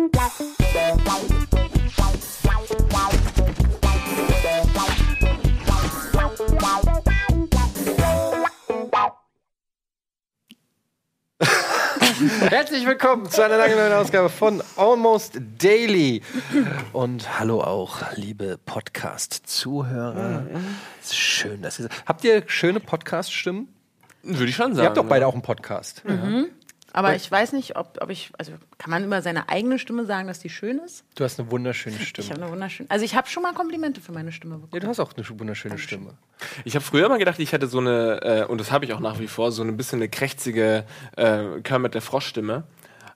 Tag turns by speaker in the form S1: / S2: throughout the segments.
S1: Herzlich willkommen zu einer langen neuen Ausgabe von Almost Daily. Und hallo auch, liebe Podcast-Zuhörer. Es ist Schön, dass ihr. Habt ihr schöne Podcast-Stimmen?
S2: Würde ich schon sagen.
S1: Ihr habt doch beide auch einen Podcast.
S3: Aber ich weiß nicht, ob, ob ich, also kann man über seine eigene Stimme sagen, dass die schön ist?
S1: Du hast eine wunderschöne
S3: Ich
S1: Stimme.
S3: habe eine wunderschöne, also ich habe schon mal Komplimente für meine Stimme bekommen.
S1: Ja, du hast auch eine wunderschöne Stimme.
S2: Ich habe früher mal gedacht, ich hätte so eine, äh, und das habe ich auch nach wie vor, so ein bisschen eine krächzige äh, Kermit der Froschstimme.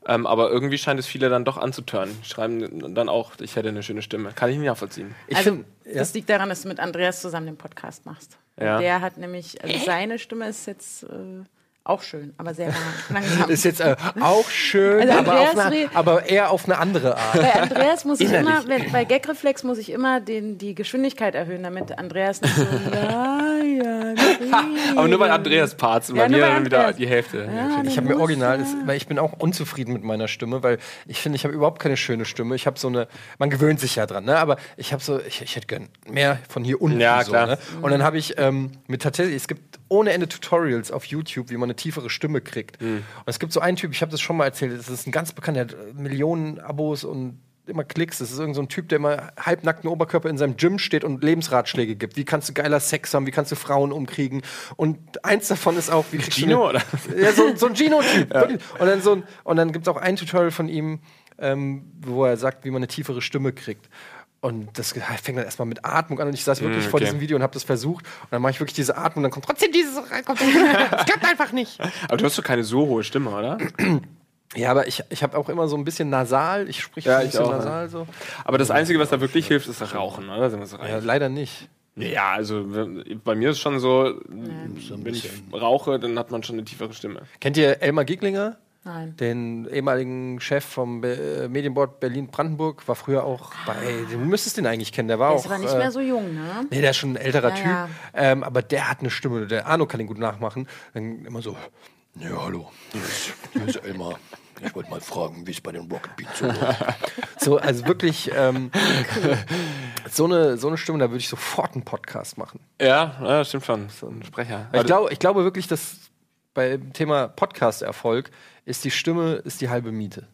S2: Ähm, aber irgendwie scheint es viele dann doch anzutören. Schreiben dann auch, ich hätte eine schöne Stimme. Kann ich nicht nachvollziehen.
S1: Ich
S3: also,
S1: finde, ja,
S3: das liegt daran, dass du mit Andreas zusammen den Podcast machst.
S2: Ja.
S3: Der hat nämlich, also seine Stimme ist jetzt äh, auch schön, aber sehr langsam.
S1: ist jetzt äh, auch schön,
S3: Also
S1: aber, eine, aber eher auf eine andere Art.
S3: bei Andreas muss ich immer, wenn, bei Gagreflex muss ich immer den, die Geschwindigkeit erhöhen, damit Andreas nicht so, ja, ja,
S2: Aber nur bei Andreas Parts bei
S3: Ja,
S2: mir
S3: bei
S2: wieder die Hälfte.
S3: Ja,
S1: Ich habe mir original, das, weil ich bin auch unzufrieden mit meiner Stimme, weil ich finde, ich habe überhaupt keine schöne Stimme. Ich habe so eine, man gewöhnt sich ja dran, ne? Aber ich habe so, ich, ich hätte gern mehr von hier unten.
S2: Ja,
S1: so,
S2: klar.
S1: Ne? Und dann habe ich ähm, mit tatsächlich, es gibt ohne Ende Tutorials auf YouTube, wie man eine tiefere Stimme kriegt. Und es gibt so einen Typ, ich habe das schon mal erzählt, das ist ein ganz bekannter, der hat äh, Millionen Abos und immer Klicks. Das ist irgend so ein Typ, der immer halbnackten Oberkörper in seinem Gym steht und Lebensratschläge gibt. Wie kannst du geiler Sex haben? Wie kannst du Frauen umkriegen? Und eins davon ist auch, wie kriegst du
S2: Gino, oder?
S1: ja, so, so ein Gino-Typ. wirklich. Und dann, so ein, und dann gibt es auch ein Tutorial von ihm, ähm, wo er sagt, wie man eine tiefere Stimme kriegt. Und das fängt dann erstmal mit Atmung an. Und ich saß wirklich
S2: Mm,
S1: vor
S2: okay.
S1: diesem Video und habe das versucht. Und dann mache ich wirklich diese Atmung und dann kommt trotzdem dieses. Kommt das klappt einfach nicht.
S2: Aber du hast doch keine so hohe Stimme, oder?
S1: Ja, aber ich, ich habe auch immer so ein bisschen nasal. Ich spreche
S2: Ja,
S1: so ein bisschen
S2: auch, ja.
S1: nasal. So.
S2: Aber das Einzige, was da wirklich hilft, ist das Rauchen, oder?
S1: Ja, leider nicht.
S2: Ja, also bei mir ist schon so, wenn ich rauche, dann hat man schon eine tiefere Stimme.
S1: Kennt ihr Elmar Giglinger?
S3: Nein.
S1: Den ehemaligen Chef vom Be äh, Medienboard Berlin-Brandenburg, war früher auch bei. Du müsstest den eigentlich kennen, der war
S3: Der
S1: auch.
S3: ist aber nicht
S1: äh,
S3: mehr so jung, ne?
S1: Nee, der ist schon ein älterer
S3: Ja,
S1: Typ.
S3: ja.
S1: Ähm, aber der hat eine Stimme, der Arno kann ihn gut nachmachen. Dann immer so, ja, hallo, hier ist, hier ist Elmar. Ich wollte mal fragen, wie es bei den Rocket Beats so läuft. So, also wirklich, ähm, so, eine, so eine Stimme, da würde ich sofort einen Podcast machen.
S2: Ja, ja stimmt schon. So ein Sprecher.
S1: Ich, glaub, ich glaube wirklich, dass beim Thema Podcast-Erfolg ist die Stimme ist die halbe Miete.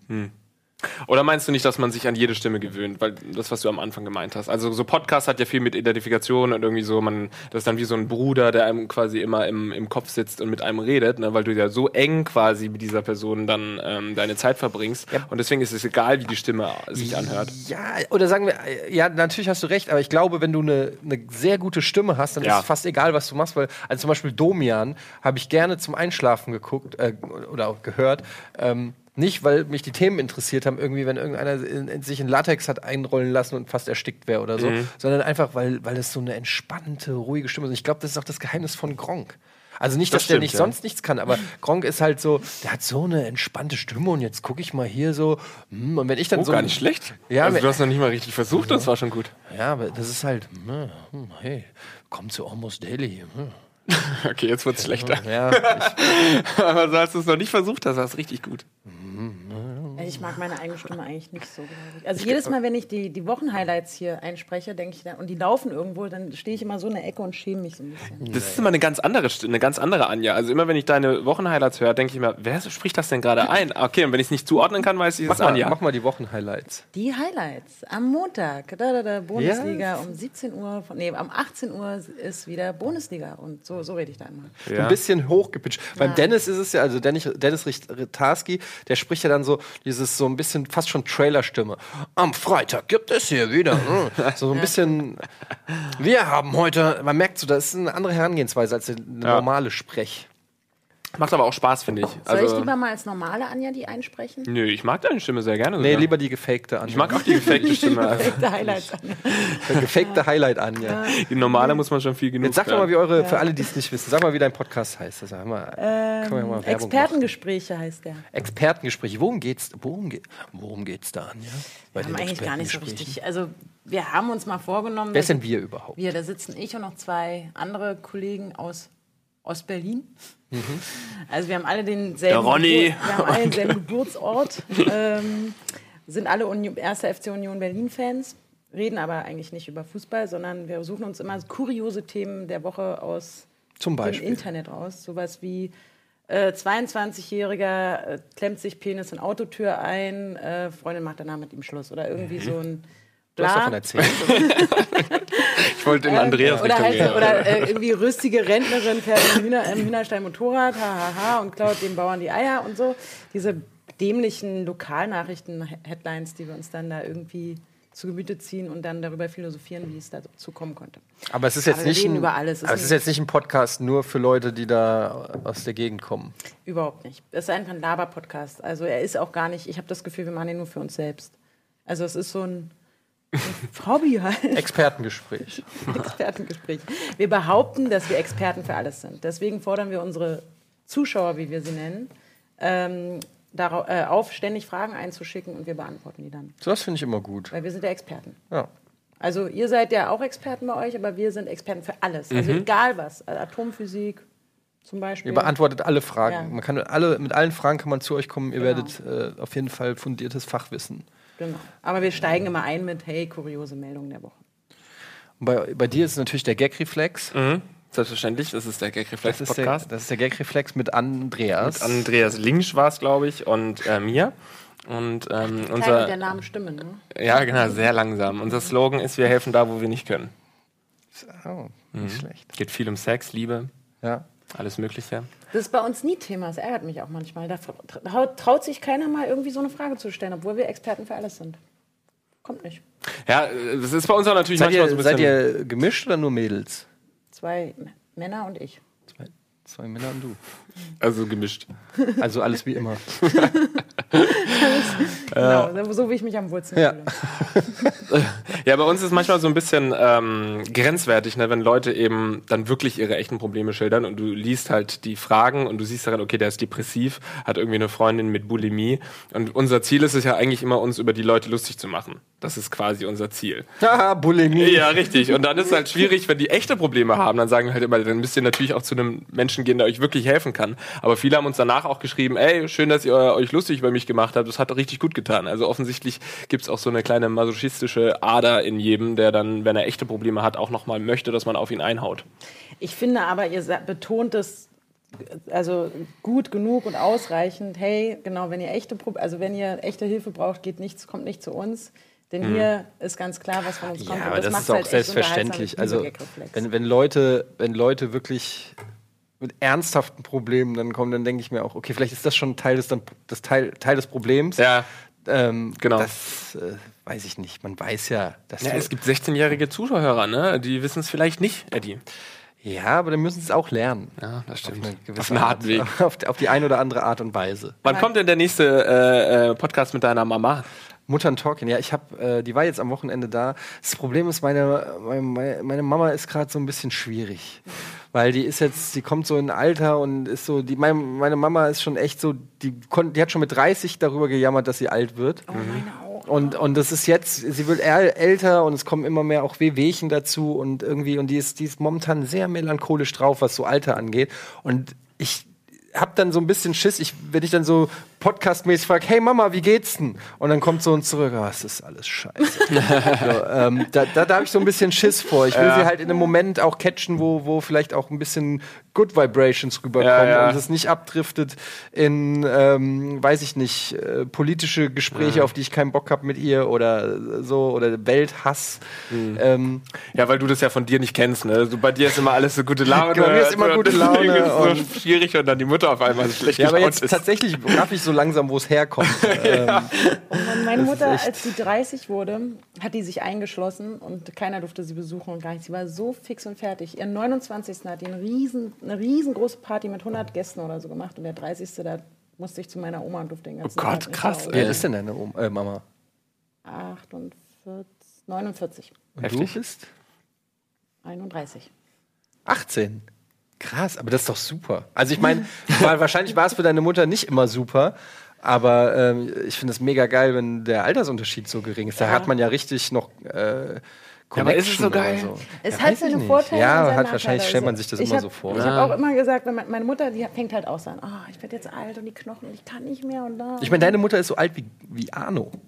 S2: Oder meinst du nicht, dass man sich an jede Stimme gewöhnt? Weil das, was du am Anfang gemeint hast. Also so Podcast hat ja viel mit Identifikation und irgendwie so, man, das ist dann wie so ein Bruder, der einem quasi immer im, im Kopf sitzt und mit einem redet, ne? weil du ja so eng quasi mit dieser Person dann ähm, deine Zeit verbringst. Und deswegen ist es egal, wie die Stimme sich anhört.
S1: Ja, oder sagen wir, äh, ja, natürlich hast du recht, aber ich glaube, wenn du eine, eine sehr gute Stimme hast, dann
S2: Ja.
S1: ist es fast egal, was du machst, weil, also zum Beispiel Domian habe ich gerne zum Einschlafen geguckt äh, oder auch gehört. Ähm, nicht, weil mich die Themen interessiert haben, irgendwie, wenn irgendeiner in, in sich in Latex hat einrollen lassen und fast erstickt wäre oder so,
S2: Mhm.
S1: sondern einfach, weil, weil es so eine entspannte, ruhige Stimme ist. Und ich glaube, das ist auch das Geheimnis von Gronk. Also nicht,
S2: Das
S1: dass der
S2: stimmt,
S1: nicht
S2: ja.
S1: sonst nichts kann, aber Gronk ist halt so, der hat so eine entspannte Stimme und jetzt gucke ich mal hier so, hm, und wenn ich dann
S2: Oh,
S1: so
S2: gar nicht schlecht.
S1: Ja,
S2: also du hast noch nicht mal richtig versucht, das war schon gut.
S1: ja, aber das ist halt, hm, hm, hey, komm zu Almost Daily.
S2: Okay, jetzt wird's schlechter.
S1: Ja, ich,
S2: Aber so als du es noch nicht versucht hast, war es richtig gut.
S3: Also Ich mag meine eigene Stimme eigentlich nicht so. glaub ich. Also jedes Mal, wenn ich die, die Wochenhighlights hier einspreche, denke ich dann, und die laufen irgendwo, dann stehe ich immer so in der Ecke und schäme mich so ein bisschen.
S2: Das ist immer eine ganz andere, eine ganz andere Anja. Also immer wenn ich deine Wochenhighlights höre, denke ich mir, wer spricht das denn gerade ein? Ah, Okay, und wenn ich es nicht zuordnen kann, weiß ich, es
S1: mach,
S2: ist
S1: mal,
S2: Anja.
S1: mach mal die Wochenhighlights.
S3: Die Highlights am Montag, da, da, da, Bundesliga um 17 Uhr, von, nee, am 18 Uhr ist wieder Bundesliga und so, so rede ich da immer.
S1: Ein bisschen hochgepitcht. Beim Dennis ist es ja, also Dennis, Dennis Ritarski, der spricht ja dann so dieses so ein bisschen fast schon Trailerstimme. Am Freitag gibt es hier wieder. hm. So ein bisschen. Wir haben heute, man merkt so, das ist eine andere Herangehensweise als eine normale Sprech.
S2: Macht aber auch Spaß, finde ich.
S3: Soll ich
S2: Also,
S3: lieber mal als normale Anja die einsprechen?
S2: nö, ich mag deine Stimme sehr gerne.
S1: Nee,
S2: sogar.
S1: lieber die gefakte an.
S2: Ich mag auch die gefakte Stimme. Also,
S3: Perfekte Highlights, Anja.
S1: gefakte Highlight an, ja.
S2: die normale muss man schon viel genug
S1: Jetzt sag doch mal, wie eure, für alle, die es nicht wissen, sag mal, wie dein Podcast heißt. Können wir ja mal Werbung machen.
S3: Expertengespräche heißt der.
S1: Expertengespräche. Worum geht's, worum geht, worum geht's da, Anja? Bei
S3: Wir haben eigentlich gar nicht so richtig. Also, wir haben uns mal vorgenommen.
S1: Wer sind wir überhaupt?
S3: Wir, da sitzen ich und noch zwei andere Kollegen aus Ostberlin. Also wir haben alle denselben. Gebur- wir haben alle denselben Geburtsort. ähm, sind alle Union, erster FC Union Berlin-Fans, reden aber eigentlich nicht über Fußball, sondern wir suchen uns immer kuriose Themen der Woche aus
S1: Zum
S3: dem
S1: Beispiel.
S3: Internet raus. Sowas wie äh, 22-Jähriger äh, klemmt sich Penis in Autotür ein, äh, Freundin macht danach mit ihm Schluss. Oder irgendwie so ein
S1: Du hast davon erzählt.
S2: Ich wollte in Andreas
S3: oder
S2: Richtung
S3: halt,
S2: gehen.
S3: oder äh, irgendwie rüstige Rentnerin fährt im, Hühner, im Hühnerstein Motorrad, hahaha, und klaut den Bauern die Eier und so. Diese dämlichen Lokalnachrichten-Headlines, die wir uns dann da irgendwie zu Gemüte ziehen und dann darüber philosophieren, wie es dazu kommen konnte.
S1: Aber es ist jetzt nicht ein,
S3: über alles. Es
S1: aber es
S3: ist
S1: ist jetzt nicht ein Podcast nur für Leute, die da aus der Gegend kommen.
S3: Überhaupt nicht. Es ist einfach ein Laber-Podcast. Also er ist auch gar nicht, ich habe das Gefühl, wir machen ihn nur für uns selbst. Also es ist so ein Hobby halt.
S1: Expertengespräch.
S3: Expertengespräch. Wir behaupten, dass wir Experten für alles sind. Deswegen fordern wir unsere Zuschauer, wie wir sie nennen, ähm, darauf, äh, auf, ständig Fragen einzuschicken und wir beantworten die dann.
S1: So was finde ich immer gut.
S3: Weil wir sind ja Experten.
S1: Ja.
S3: Also ihr seid ja auch Experten bei euch, aber wir sind Experten für alles. Also egal was. Also Atomphysik zum Beispiel.
S1: Ihr beantwortet alle Fragen.
S3: Ja.
S1: Man kann alle, mit allen Fragen kann man zu euch kommen. Ihr
S3: Genau.
S1: werdet äh, auf jeden Fall fundiertes Fachwissen.
S3: Genau. Aber wir steigen immer ein mit, hey, kuriose Meldungen der Woche.
S1: Bei, bei dir ist es natürlich der Gag-Reflex.
S2: Mhm. Selbstverständlich, das ist der Gag Reflex
S1: Das ist der,
S2: Podcast.
S1: das ist der Gag-Reflex mit Andreas.
S2: Mit Andreas Links war es, glaube ich, und äh, mir. Und ähm,
S3: Klein mit der
S2: unser,
S3: Namen Stimme, ne?
S2: ja genau, sehr langsam. Unser Slogan ist, wir helfen da, wo wir nicht können.
S1: oh, nicht schlecht.
S2: Geht viel um Sex, Liebe,
S1: Ja.
S2: Alles Mögliche.
S3: Das ist bei uns nie Thema, das ärgert mich auch manchmal. Da traut, sich keiner mal irgendwie so eine Frage zu stellen, obwohl wir Experten für alles sind. Kommt nicht.
S2: Ja, äh, das ist bei uns auch natürlich
S1: Seid,
S2: manchmal so
S1: ihr,
S2: ein
S1: seid
S2: bisschen.
S1: ihr gemischt oder nur Mädels?
S3: Zwei Männer und ich.
S1: Zwei, zwei Männer und du.
S2: Also gemischt.
S1: Also alles wie immer.
S3: Genau, so wie ich mich am Wurzeln
S1: Ja.
S3: fühle.
S2: Ja, bei uns ist manchmal so ein bisschen ähm, grenzwertig, ne, wenn Leute eben dann wirklich ihre echten Probleme schildern und du liest halt die Fragen und du siehst daran, okay, der ist depressiv, hat irgendwie eine Freundin mit Bulimie und unser Ziel ist es ja eigentlich immer, uns über die Leute lustig zu machen. Das ist quasi unser Ziel.
S1: Haha, Bulimie.
S2: Ja, richtig. Und dann ist es halt schwierig, wenn die echte Probleme haben, dann sagen wir halt immer, dann müsst ihr natürlich auch zu einem Menschen gehen, der euch wirklich helfen kann. Aber viele haben uns danach auch geschrieben, ey, schön, dass ihr euch lustig über mich gemacht habt, das hat richtig gut getan. Also offensichtlich gibt's auch so eine kleine masochistische Ader in jedem, der dann, wenn er echte Probleme hat, auch nochmal möchte, dass man auf ihn einhaut.
S3: Ich finde aber, ihr betont es also gut genug und ausreichend. Hey, genau, wenn ihr echte, Pro- also wenn ihr echte Hilfe braucht, geht nichts, kommt nicht zu uns. Denn hier ist ganz klar, was von uns kommt.
S1: Ja,
S3: und
S1: aber das,
S3: macht's
S1: ist auch
S3: halt
S1: selbstverständlich. Also, wenn, wenn, Leute, wenn Leute wirklich mit ernsthaften Problemen dann kommen, dann denke ich mir auch, okay, vielleicht ist das schon Teil des, dann, das Teil, Teil des Problems.
S2: Ja,
S1: Ähm,
S2: Genau.
S1: Das äh, weiß ich nicht. Man weiß ja, dass
S2: ja es gibt 16-jährige Zuhörer, ne? Die wissen es vielleicht nicht, Eddie.
S1: ja, aber dann müssen sie es auch lernen.
S2: Ja, das stimmt.
S1: Auf, eine
S2: Auf einen harten Weg.
S1: Auf, auf die eine oder andere Art und Weise.
S2: Wann kommt denn der nächste äh, äh, Podcast mit deiner Mama?
S1: Muttern Talking, ja, ich habe, äh, die war jetzt am Wochenende da. Das Problem ist, meine, meine, meine Mama ist gerade so ein bisschen schwierig, weil die ist jetzt, die kommt so in Alter und ist so, die, meine, meine Mama ist schon echt so, die, kon, die hat schon mit 30 darüber gejammert, dass sie alt wird.
S3: oh, meine auch.
S1: Und, und das ist jetzt, sie wird älter und es kommen immer mehr auch Wehwehchen dazu und irgendwie, und die ist, die ist momentan sehr melancholisch drauf, was so Alter angeht. Und ich hab dann so ein bisschen Schiss, ich, wenn ich dann so podcastmäßig frage, hey Mama, wie geht's denn? Und dann kommt so ein zurück, oh, es ist alles scheiße. so, ähm, da da, da habe ich so ein bisschen Schiss vor. Ich will
S2: Ja.
S1: sie halt in einem Moment auch catchen, wo, wo vielleicht auch ein bisschen Good Vibrations rüberkommen
S2: Ja, ja.
S1: und es nicht abdriftet in, ähm, weiß ich nicht, äh, politische Gespräche, auf die ich keinen Bock habe mit ihr oder so, oder Welthass.
S2: Mhm.
S1: Ähm,
S2: Ja, weil du das ja von dir nicht kennst, ne? So, bei dir ist immer alles so gute Laune.
S1: Genau, mir ist immer
S2: und
S1: gute Laune
S2: es
S1: und-
S2: so schwierig und dann die Mutter auf einmal so schlecht
S1: ja, aber jetzt
S2: ist.
S1: tatsächlich raff ich so langsam, wo es herkommt. ähm,
S3: Und meine
S1: Das ist
S3: Mutter, als sie 30 wurde, hat die sich eingeschlossen und keiner durfte sie besuchen und gar nicht. Sie war so fix und fertig. Ihren 29. hat die eine, riesen, eine riesengroße Party mit 100 Gästen oder so gemacht und der 30. da musste ich zu meiner Oma und durfte den ganzen
S2: Oh Gott,
S3: Tag
S2: krass,
S1: alt ist denn deine Oma, äh, Mama?
S3: 48, 49,
S1: Und
S2: Heftig.
S1: du bist
S3: 31.
S1: 18. Krass, aber das ist doch super. Also ich meine, wahrscheinlich war es für deine Mutter nicht immer super, aber ähm, ich finde es mega geil, wenn der Altersunterschied so gering ist. Da
S3: Ja.
S1: hat man ja richtig noch äh,
S2: aber ist es so
S1: Connection
S2: geil?
S1: So.
S3: Es
S1: Ja,
S3: hat seine
S1: ich nicht.
S3: Vorteile.
S1: Ja, hat, wahrscheinlich stellt man
S3: Also,
S1: sich das
S3: ich
S1: immer
S3: hab-
S1: so vor.
S3: Ich habe auch immer gesagt, wenn meine Mutter, die fängt halt auch so an, ah, ich werde jetzt alt und die Knochen, ich kann nicht mehr und da.
S1: Ich meine, deine Mutter ist so alt wie, wie Arno.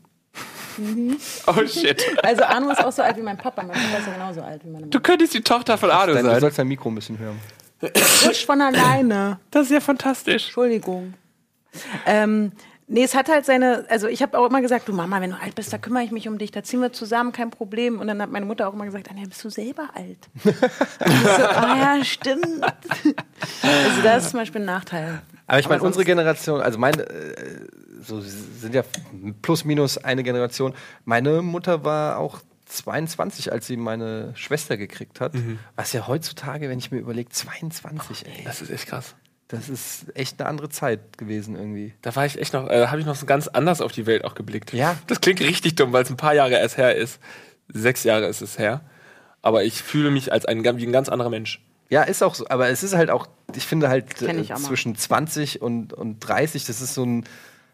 S2: Oh shit.
S3: Also Arno ist auch so alt wie mein Papa. Mein Papa ist ja genauso alt wie meine
S2: Du
S3: Mama.
S2: könntest die Tochter von Arno
S1: Dein, du
S2: sein.
S1: sollst dein Mikro ein bisschen hören.
S3: Frisch von alleine.
S2: Das ist ja fantastisch.
S3: Entschuldigung. Ähm, nee, es hat halt seine, also ich habe auch immer gesagt, du Mama, wenn du alt bist, da kümmere ich mich um dich, da ziehen wir zusammen, kein Problem. Und dann hat meine Mutter auch immer gesagt, Anja, bist du selber alt? Und ich so, ah ja, stimmt. Also das ist zum Beispiel ein Nachteil.
S1: Aber ich meine, unsere Generation, also meine, äh, so sind ja plus minus eine Generation. Meine Mutter war auch 22, als sie meine Schwester gekriegt hat. Was ja heutzutage, wenn ich mir überlege, 22, ey.
S2: Das ist echt krass.
S1: Das ist echt eine andere Zeit gewesen irgendwie.
S2: Da war ich echt noch, äh, habe ich noch so ganz anders auf die Welt auch geblickt.
S1: Ja.
S2: Das klingt richtig dumm, weil es ein paar Jahre erst her ist. Sechs Jahre ist es her. Aber ich fühle mich als ein, wie ein ganz anderer Mensch.
S1: Ja, ist auch so. Aber es ist halt auch, ich finde halt
S3: ich
S1: äh,
S3: mal.
S1: zwischen 20 und, und 30, das ist so ein,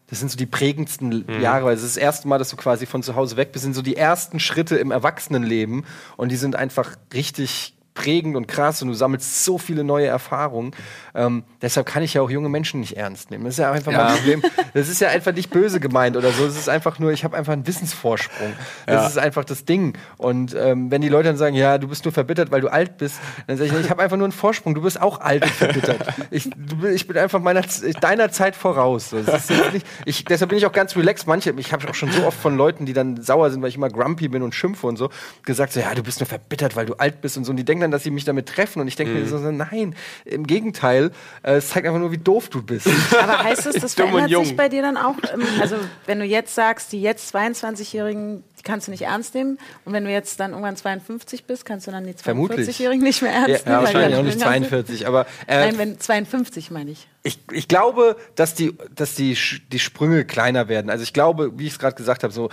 S1: das sind so die prägendsten Jahre, weil es ist das erste Mal, dass du quasi von zu Hause weg bist, sind so die ersten Schritte im Erwachsenenleben. Und die sind einfach richtig prägend und krass und du sammelst so viele neue Erfahrungen. Ähm, deshalb kann ich ja auch junge Menschen nicht ernst nehmen. Das ist ja einfach
S2: Ja.
S1: mein Problem. Das ist ja einfach nicht böse gemeint oder so. Es ist einfach nur, ich habe einfach einen Wissensvorsprung. Das
S2: Ja.
S1: ist einfach das Ding. Und ähm, wenn die Leute dann sagen, ja, du bist nur verbittert, weil du alt bist, dann sage ich, ich habe einfach nur einen Vorsprung. Du bist auch alt und verbittert. Ich, du, ich bin einfach meiner, deiner Zeit voraus. Nicht, ich, deshalb bin ich auch ganz relaxed. Manche, ich habe auch schon so oft von Leuten, die dann sauer sind, weil ich immer grumpy bin und schimpfe und so, gesagt so, ja, du bist nur verbittert, weil du alt bist und so. Und die denken dann, dass sie mich damit treffen. Und ich denke mir so, nein, im Gegenteil. Äh, es zeigt einfach nur, wie doof du bist.
S3: Aber heißt das, das
S2: und
S3: verändert sich bei dir dann auch? Ähm, Also wenn du jetzt sagst, die jetzt 22-Jährigen, die kannst du nicht ernst nehmen. Und wenn du jetzt dann irgendwann 52 bist, kannst du dann die
S1: Vermutlich.
S3: 42-Jährigen nicht mehr ernst
S1: ja,
S3: nehmen. weil die
S1: wahrscheinlich auch nicht
S3: jünger sind?
S1: 42. Aber äh,
S3: Nein, wenn 52 meine ich.
S1: Ich, ich glaube, dass die, dass die, die Sprünge kleiner werden. Also ich glaube, wie ich es gerade gesagt habe, so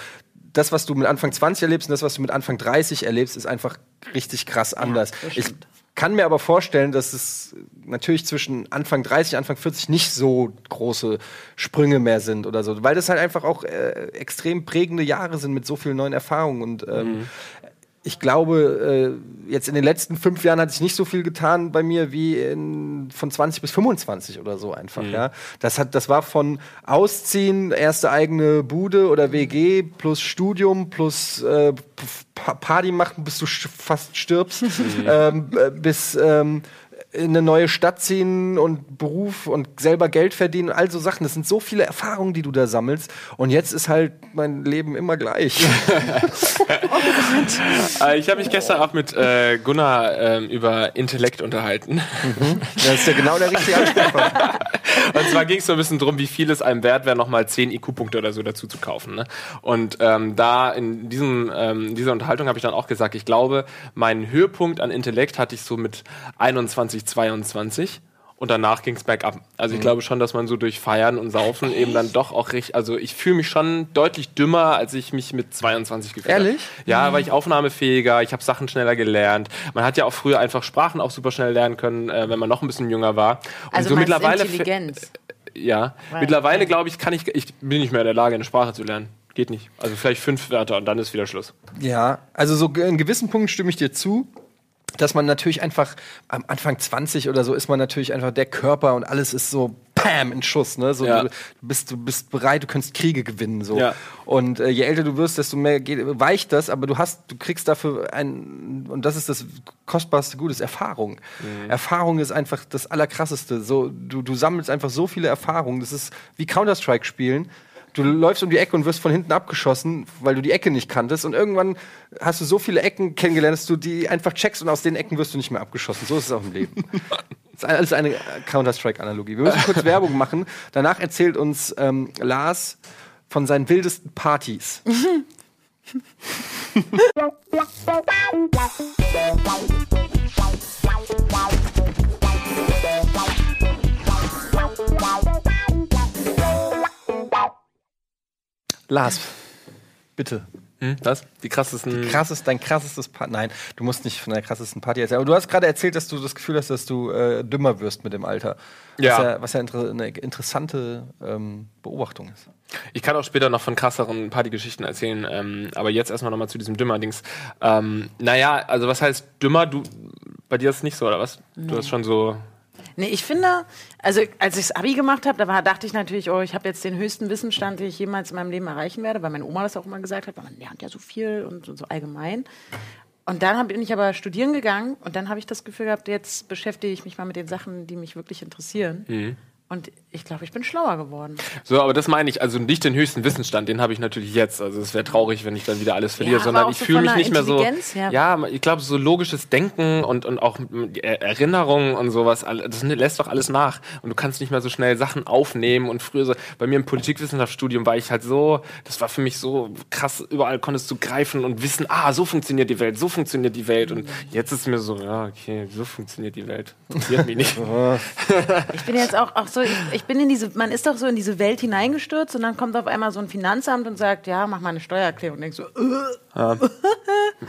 S1: das, was du mit Anfang 20 erlebst und das, was du mit Anfang 30 erlebst, ist einfach richtig krass anders.
S3: das
S1: ich kann mir aber vorstellen, dass es natürlich zwischen Anfang 30 und Anfang 40 nicht so große Sprünge mehr sind oder so, weil das halt einfach auch äh, extrem prägende Jahre sind mit so vielen neuen Erfahrungen und ähm, ich glaube, äh, jetzt in den letzten fünf Jahren hat sich nicht so viel getan bei mir wie in, von 20 bis 25 oder so einfach. Ja, das hat, das war von Ausziehen, erste eigene Bude oder WG plus Studium plus äh, Pa- Party machen, bis du st fast stirbst, ähm, äh, bis ähm, in eine neue Stadt ziehen und Beruf und selber Geld verdienen, all so Sachen. Das sind so viele Erfahrungen, die du da sammelst. Und jetzt ist halt mein Leben immer gleich.
S2: Äh, ich habe mich gestern auch mit äh, Gunnar ähm, über Intellekt unterhalten.
S1: Das ist ja genau der richtige Ansprechpartner.
S2: Und zwar ging es so ein bisschen drum, wie viel es einem wert wäre, nochmal 10 IQ-Punkte oder so dazu zu kaufen. Ne? Und ähm, da in diesem, ähm, dieser Unterhaltung habe ich dann auch gesagt, ich glaube, meinen Höhepunkt an Intellekt hatte ich so mit 21, 22. Und danach ging es bergab. Also
S1: Mhm.
S2: ich glaube schon, dass man so durch Feiern und Saufen eben dann doch auch richtig, also ich fühle mich schon deutlich dümmer, als ich mich mit 22 gefühlt habe.
S1: Ehrlich?
S2: Ja, weil ich aufnahmefähiger, ich habe Sachen schneller gelernt. Man hat ja auch früher einfach Sprachen auch super schnell lernen können, äh, wenn man noch ein bisschen jünger war. Und
S3: Also
S2: so mittlerweile
S3: Intelligenz.
S2: ja,
S3: Weil-
S2: mittlerweile
S3: okay.
S2: glaube ich, kann ich, ich bin nicht mehr in der Lage, eine Sprache zu lernen. Geht nicht. Also vielleicht fünf Wörter und dann ist wieder Schluss.
S1: Ja, also so in gewissen Punkten stimme ich dir zu, dass man natürlich einfach am Anfang 20 oder so ist man natürlich einfach der Körper und alles ist so Pam in Schuss, ne? So
S2: Ja.
S1: du, bist du bist bereit, du kannst Kriege gewinnen so.
S2: Ja.
S1: Und äh, je älter du wirst, desto mehr geht, weicht das, aber du hast du kriegst dafür ein und das ist das kostbarste Gut, ist Erfahrung. Erfahrung ist einfach das allerkrasseste. So du du sammelst einfach so viele Erfahrungen, das ist wie Counter Strike spielen. Du läufst um die Ecke und wirst von hinten abgeschossen, weil du die Ecke nicht kanntest. Und irgendwann hast du so viele Ecken kennengelernt, dass du die einfach checkst und aus den Ecken wirst du nicht mehr abgeschossen. So ist es auch im Leben. Das ist alles eine Counter-Strike-Analogie. Wir müssen kurz Werbung machen. Danach erzählt uns ähm, Lars von seinen wildesten Partys. Lars, bitte.
S2: Hm? Was? Die krassesten.
S1: Krassest, dein krassestes Party. Nein, du musst nicht von der krassesten Party erzählen. Aber du hast gerade erzählt, dass du das Gefühl hast, dass du äh, dümmer wirst mit dem Alter. Was
S2: Ja.
S1: ja, was ja inter eine interessante ähm, Beobachtung ist.
S2: Ich kann auch später noch von krasseren Partygeschichten erzählen, ähm, aber jetzt erstmal nochmal zu diesem Dümmer-Dings. Ähm, naja, also was heißt dümmer? Du, bei dir ist es nicht so, oder was? Du hast schon so.
S3: Nee, ich finde, also als ich das Abi gemacht habe, da war, dachte ich natürlich, oh, ich habe jetzt den höchsten Wissensstand, den ich jemals in meinem Leben erreichen werde, weil meine Oma das auch immer gesagt hat, weil man lernt ja so viel und, und so allgemein. Und dann bin ich aber studieren gegangen und dann habe ich das Gefühl gehabt, jetzt beschäftige ich mich mal mit den Sachen, die mich wirklich interessieren. Und ich glaube, ich bin schlauer geworden.
S2: So, aber das meine ich, also nicht den höchsten Wissensstand, den habe ich natürlich jetzt. Also es wäre traurig, wenn ich dann wieder alles verliere,
S3: aber
S2: sondern ich
S3: so
S2: fühle mich nicht mehr so.
S3: Her.
S2: Ja, ich glaube, so logisches Denken und, und auch äh, Erinnerungen und sowas, das lässt doch alles nach. Und du kannst nicht mehr so schnell Sachen aufnehmen. Und früher so, bei mir im Politikwissenschaftsstudium war ich halt so, das war für mich so krass, überall konntest du greifen und wissen, ah, so funktioniert die Welt, so funktioniert die Welt. Und jetzt ist mir so, ja, okay, so funktioniert die Welt. Interessiert mich nicht.
S3: Ich bin jetzt auch, auch so, ich, ich bin in diese, man ist doch so in diese Welt hineingestürzt und dann kommt auf einmal so ein Finanzamt und sagt, ja, mach mal eine Steuererklärung. Und denkst so, äh.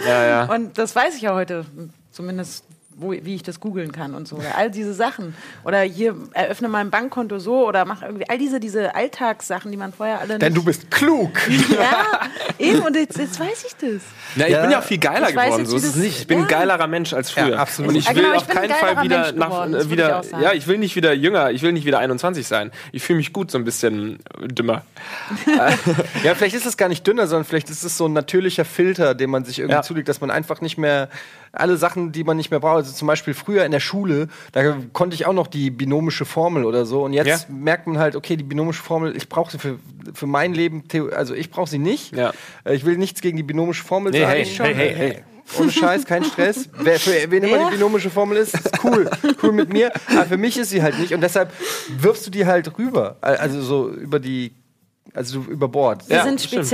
S2: Ja, ja.
S3: Und das weiß ich ja heute, zumindest wo, wie ich das googeln kann und so. Oder all diese Sachen. Oder hier eröffne mal ein Bankkonto so oder mach irgendwie all diese, diese Alltagssachen, die man vorher alle
S1: Denn
S3: nicht.
S1: du bist klug.
S3: ja, eben, und jetzt, jetzt weiß ich das.
S2: Ja, ich
S1: Ja.
S2: bin ja auch viel geiler
S3: Ich
S2: geworden,
S3: jetzt,
S2: so ist es nicht. Ich bin ein
S3: Ja.
S2: geilerer Mensch als früher.
S1: Ja, absolut.
S2: Und ich
S3: Ja,
S2: will
S3: genau, ich
S2: auf keinen Fall wieder
S3: Mensch
S2: nach,
S3: geworden,
S2: äh,
S3: ich
S2: wieder
S3: sagen.
S2: ja, ich will nicht wieder jünger, ich will nicht wieder 21 sein. Ich fühle mich gut so ein bisschen dümmer.
S1: Ja, vielleicht ist es gar nicht dünner, sondern vielleicht ist es so ein natürlicher Filter, den man sich irgendwie
S2: Ja.
S1: zulegt, dass man einfach nicht mehr alle Sachen, die man nicht mehr braucht. Also zum Beispiel früher in der Schule, da konnte ich auch noch die binomische Formel oder so. Und jetzt
S2: Ja.
S1: merkt man halt, okay, die binomische Formel, ich brauche sie für, für mein Leben, theo- also ich brauche sie nicht.
S2: Ja.
S1: Äh, Ich will nichts gegen die binomische Formel
S2: Nee,
S1: sagen.
S2: hey, hey, hey, hey.
S1: Ohne Scheiß, kein Stress. Wer, für wen immer
S3: Ja.
S1: die binomische Formel ist, ist cool. Cool mit mir. Aber für mich ist sie halt nicht. Und deshalb wirfst du die halt rüber. Also so über die, also über Bord.
S3: Wir
S2: Ja,
S3: sind
S2: das stimmt.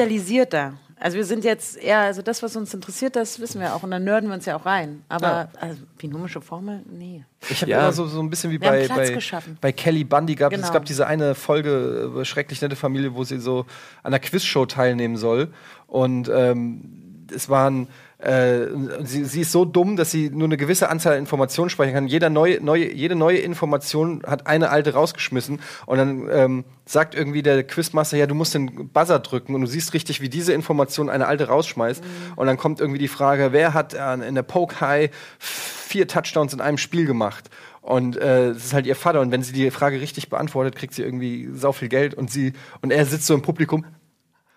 S3: Also wir sind jetzt eher, also das, was uns interessiert, das wissen wir auch. Und dann nörden wir uns ja auch rein. Aber also, binomische Formel, nee.
S1: Ich habe
S2: Ja.
S1: immer so, so ein bisschen wie
S3: Wir
S1: bei, bei, bei Kelly Bundy gab es
S3: Genau.
S1: es gab diese eine Folge äh, schrecklich nette Familie, wo sie so an einer Quizshow teilnehmen soll und ähm, es waren äh, sie, sie ist so dumm, dass sie nur eine gewisse Anzahl an Informationen speichern kann. Jeder neue, neue, jede neue Information hat eine alte rausgeschmissen und dann ähm, sagt irgendwie der Quizmaster, ja, du musst den Buzzer drücken und du siehst richtig, wie diese Information eine alte rausschmeißt. Und dann kommt irgendwie die Frage, wer hat äh, in der Poke High vier Touchdowns in einem Spiel gemacht? Und äh, es ist halt ihr Vater. Und wenn sie die Frage richtig beantwortet, kriegt sie irgendwie sau viel Geld. Und sie und er sitzt so im Publikum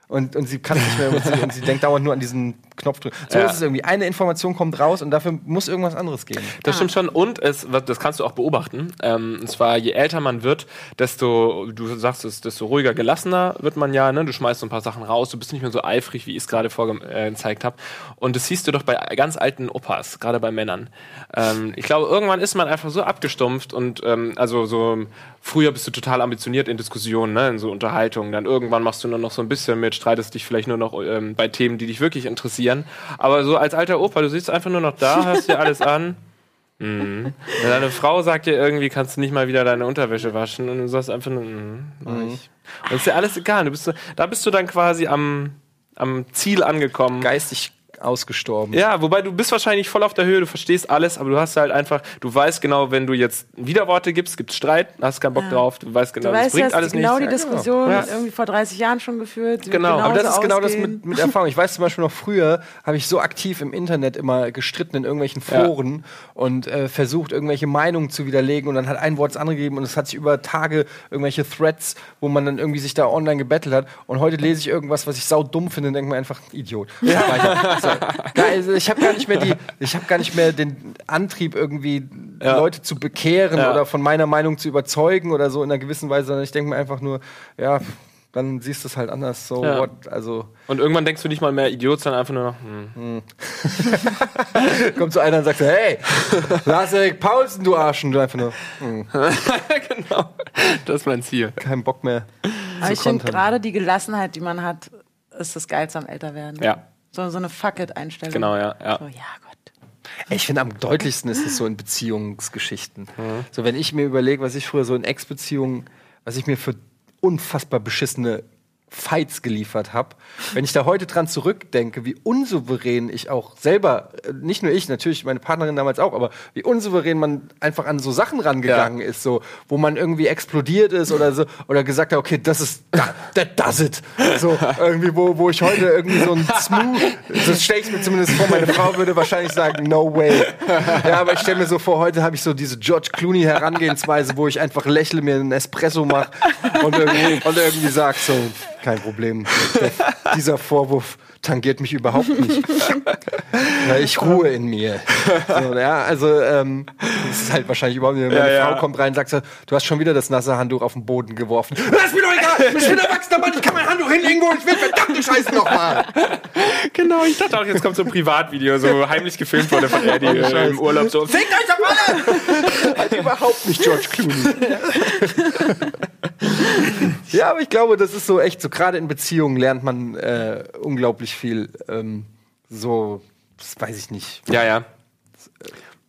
S1: und, und sie kann nicht mehr und sie, und sie denkt dauernd nur an diesen Knopf drücken. So
S2: Ja.
S1: ist es irgendwie. Eine Information kommt raus und dafür muss irgendwas anderes gehen.
S2: Das stimmt schon. Und es, das kannst du auch beobachten. Ähm, und zwar, je älter man wird, desto, du sagst es, desto ruhiger, gelassener wird man ja. Ne? Du schmeißt so ein paar Sachen raus. Du bist nicht mehr so eifrig, wie ich es gerade vorgezeigt habe. Und das siehst du doch bei ganz alten Opas, gerade bei Männern. Ähm, ich glaube, irgendwann ist man einfach so abgestumpft und ähm, also so früher bist du total ambitioniert in Diskussionen, ne? in so Unterhaltungen. Dann irgendwann machst du nur noch so ein bisschen mit, streitest dich vielleicht nur noch ähm, bei Themen, die dich wirklich interessieren. Aber so als alter Opa, du sitzt einfach nur noch da, hörst dir alles an. Mhm. Wenn deine Frau sagt dir irgendwie, kannst du nicht mal wieder deine Unterwäsche waschen und du sagst einfach nur, mhm, mach ich. Und ist dir alles egal. Du bist da bist du dann quasi am, am Ziel angekommen.
S1: Geistig ausgestorben.
S2: Ja, wobei du bist wahrscheinlich voll auf der Höhe, du verstehst alles, aber du hast halt einfach, du weißt genau, wenn du jetzt Widerworte gibst, gibt's Streit, hast keinen Bock
S3: Ja.
S2: drauf, du weißt genau,
S3: Du
S2: das
S3: weißt
S2: bringt
S3: ja,
S2: alles
S3: genau die
S2: nichts.
S3: Diskussion
S2: Ja.
S3: irgendwie vor 30 Jahren schon geführt.
S2: Genau, aber
S1: das ist genau das
S3: ausgehen.
S1: mit, mit Erfahrung. Ich weiß zum Beispiel noch früher, habe ich so aktiv im Internet immer gestritten in irgendwelchen
S2: Ja.
S1: Foren und äh, versucht, irgendwelche Meinungen zu widerlegen und dann hat ein Wort das andere gegeben und es hat sich über Tage irgendwelche Threads, wo man dann irgendwie sich da online gebettelt hat und heute lese ich irgendwas, was ich sau dumm finde und denke mir einfach, Idiot. Weiter. So. Also ich habe gar nicht mehr die, ich habe gar nicht mehr den Antrieb irgendwie
S2: Ja.
S1: Leute zu bekehren
S2: Ja.
S1: oder von meiner Meinung zu überzeugen oder so in einer gewissen Weise, sondern ich denke mir einfach nur, ja, dann siehst du es halt anders. So,
S2: Ja.
S1: what? also
S2: Und irgendwann denkst du nicht mal mehr Idiot, sondern einfach nur noch, hm.
S1: kommt so einer und sagt so, hey, Lars-Erik Paulsen, du Arsch. Und du einfach nur, hm,
S2: genau. Das ist mein Ziel.
S1: keinen Bock mehr.
S3: Aber
S1: zu
S3: ich finde gerade die Gelassenheit, die man hat, ist das Geilste am Älterwerden.
S2: Ja.
S3: So, so eine Fuck-it-Einstellung.
S2: Genau, ja, ja.
S3: So, ja, Gott.
S1: Ich finde, am deutlichsten ist es so in Beziehungsgeschichten.
S2: Mhm.
S1: So, wenn ich mir überlege, was ich früher so in Ex-Beziehungen, was ich mir für unfassbar beschissene Fights geliefert habe. Wenn ich da heute dran zurückdenke, wie unsouverän ich auch selber, äh, nicht nur ich, natürlich meine Partnerin damals auch, aber wie unsouverän man einfach an so Sachen rangegangen ist, so, wo man irgendwie explodiert ist oder so, oder gesagt hat, okay, das ist, that, that does it. So, irgendwie, wo, wo ich heute irgendwie so ein Smooth, das stelle ich mir zumindest vor, meine Frau würde wahrscheinlich sagen, no way. Ja, aber ich stelle mir so vor, heute habe ich so diese George Clooney Herangehensweise, wo ich einfach lächle, mir einen Espresso mache und irgendwie, und irgendwie sag so, kein Problem. Der, dieser Vorwurf tangiert mich überhaupt nicht. Weil ich ruhe in mir. So, ja, also ähm, das ist halt wahrscheinlich überhaupt nicht. Meine
S2: Ja,
S1: Frau
S2: ja.
S1: kommt rein und sagt so, du hast schon wieder das nasse Handtuch auf den Boden geworfen. Das ist mir doch egal! Ich bin erwachsener Mann, ich kann mein Handtuch hinlegen, wo ich will. Verdammte Scheiße nochmal!
S2: Genau, ich dachte auch, jetzt kommt so ein Privatvideo, so heimlich gefilmt wurde von Eddie äh, im Urlaub. So,
S1: Fickt euch doch alle! halt überhaupt nicht George Clooney. ja, aber ich glaube, das ist so echt so, gerade in Beziehungen lernt man äh, unglaublich viel. Ähm, so, das weiß ich nicht.
S2: Ja, ja.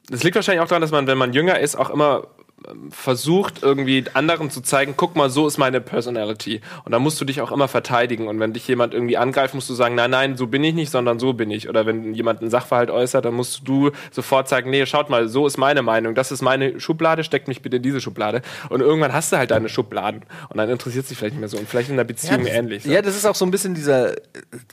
S2: Das liegt wahrscheinlich auch daran, dass man, wenn man jünger ist, auch immer versucht, irgendwie anderen zu zeigen, guck mal, so ist meine Personality. Und da musst du dich auch immer verteidigen. Und wenn dich jemand irgendwie angreift, musst du sagen, nein, nein, so bin ich nicht, sondern so bin ich. Oder wenn jemand einen Sachverhalt äußert, dann musst du sofort sagen, nee, schaut mal, so ist meine Meinung. Das ist meine Schublade, steckt mich bitte in diese Schublade. Und irgendwann hast du halt deine Schubladen. Und dann interessiert sich vielleicht nicht mehr so. Und vielleicht in einer Beziehung
S1: das,
S2: ähnlich. so.
S1: Ja, das ist auch so ein bisschen dieser,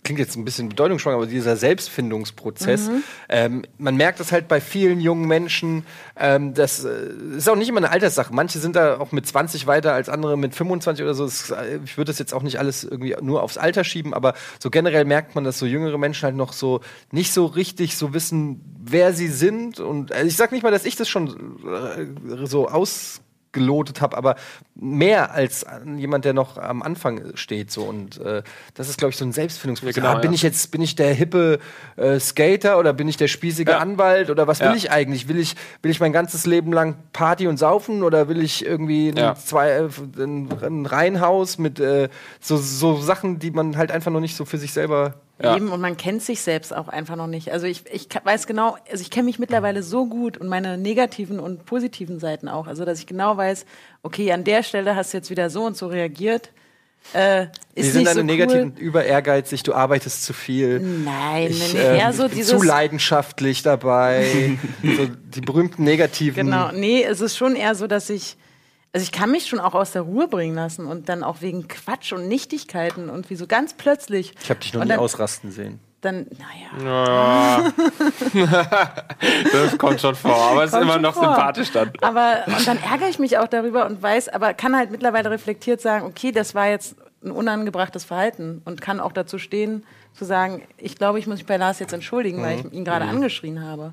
S1: klingt jetzt ein bisschen bedeutungsschwanger, aber dieser Selbstfindungsprozess. Ähm, man merkt das halt bei vielen jungen Menschen. Ähm, das äh, ist auch nicht immer eine Alterssache. Manche sind da auch mit 20 weiter als andere mit 25 oder so. Äh, ich würde das jetzt auch nicht alles irgendwie nur aufs Alter schieben, aber so generell merkt man, dass so jüngere Menschen halt noch so nicht so richtig so wissen, wer sie sind. Und also ich sag nicht mal, dass ich das schon äh, so aus gelotet habe, aber mehr als jemand, der noch am Anfang steht. So und äh, das ist, glaube ich, so ein Selbstfindungsprozess.
S2: Ja, genau,
S1: ah, bin
S2: ja.
S1: ich jetzt, bin ich der hippe äh, Skater oder bin ich der spießige
S2: Ja.
S1: Anwalt oder was will ich eigentlich? Will ich, will ich mein ganzes Leben lang Party und saufen oder will ich irgendwie ein, zwei, äh, ein, ein Reihenhaus mit äh, so, so Sachen, die man halt einfach noch nicht so für sich selber
S2: Ja.
S3: Eben, und man kennt sich selbst auch einfach noch nicht. Also ich, ich weiß genau, also ich kenne mich mittlerweile so gut und meine negativen und positiven Seiten auch. Also dass ich genau weiß, okay, an der Stelle hast du jetzt wieder so und so reagiert. Äh,
S1: Wie
S3: ist
S1: sind
S3: nicht
S1: deine
S3: so
S1: negativen
S3: Cool.
S1: über ehrgeizig, du arbeitest zu viel.
S3: Nein,
S1: Ich,
S3: nee,
S1: ähm,
S3: eher so
S1: bin
S3: dieses.
S1: zu leidenschaftlich dabei. so die berühmten negativen.
S3: Genau, nee, es ist schon eher so, dass ich, also ich kann mich schon auch aus der Ruhe bringen lassen und dann auch wegen Quatsch und Nichtigkeiten und wie so ganz plötzlich.
S1: Ich habe dich noch
S3: und
S1: nie
S3: dann,
S1: ausrasten sehen.
S3: Dann, naja.
S2: Das kommt schon vor, aber es ist immer noch
S3: vor.
S2: sympathisch dann.
S3: Aber und dann ärgere ich mich auch darüber und weiß, aber kann halt mittlerweile reflektiert sagen, okay, das war jetzt ein unangebrachtes Verhalten und kann auch dazu stehen, zu sagen, ich glaube, ich muss mich bei Lars jetzt entschuldigen, weil ich ihn gerade angeschrien habe.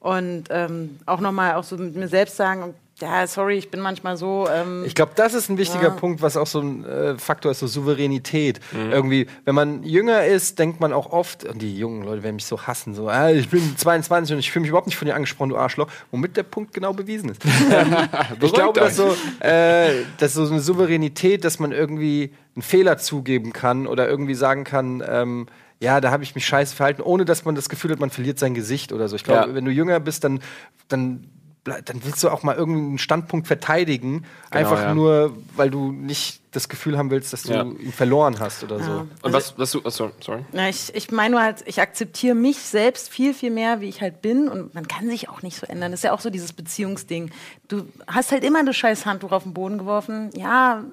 S3: Und ähm, auch nochmal auch so mit mir selbst sagen, ja, sorry, ich bin manchmal so. Ähm,
S1: Ich glaube, das ist ein wichtiger
S3: Ja.
S1: Punkt, was auch so ein äh, Faktor ist, so Souveränität.
S2: Mhm.
S1: Irgendwie, wenn man jünger ist, denkt man auch oft, und die jungen Leute werden mich so hassen, so, ah, ich bin 22 und ich fühle mich überhaupt nicht von dir angesprochen, du Arschloch, womit der Punkt genau bewiesen ist. ähm, ich glaube, dass so, äh, dass so eine Souveränität, dass man irgendwie einen Fehler zugeben kann oder irgendwie sagen kann, ähm, ja, da habe ich mich scheiße verhalten, ohne dass man das Gefühl hat, man verliert sein Gesicht oder so. Ich glaube,
S2: Ja.
S1: wenn du jünger bist, dann, dann, dann willst du auch mal irgendeinen Standpunkt verteidigen, einfach
S2: ja.
S1: nur, weil du nicht das Gefühl haben willst, dass du
S2: Ja.
S1: ihn verloren hast oder so.
S3: ja.
S2: Und
S3: Also-
S2: was, was du, achso, sorry.
S3: Na, ich, ich meine nur halt, ich akzeptiere mich selbst viel, viel mehr, wie ich halt bin. Und man kann sich auch nicht so ändern. Das ist ja auch so dieses Beziehungsding. Du hast halt immer das scheiß Handtuch auf den Boden geworfen. Ja,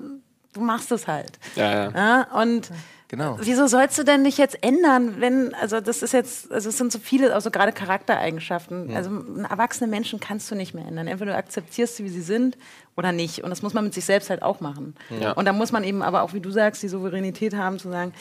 S3: du machst es halt.
S2: Ja, ja.
S3: Ja, und
S1: Genau.
S3: wieso sollst du denn dich jetzt ändern, wenn, also das ist jetzt, also es sind so viele, also gerade Charaktereigenschaften. Also erwachsene Menschen kannst du nicht mehr ändern. Entweder du akzeptierst sie, wie sie sind, oder nicht. Und das muss man mit sich selbst halt auch machen.
S2: Ja.
S3: Und da muss man eben aber auch, wie du sagst, die Souveränität haben, zu sagen,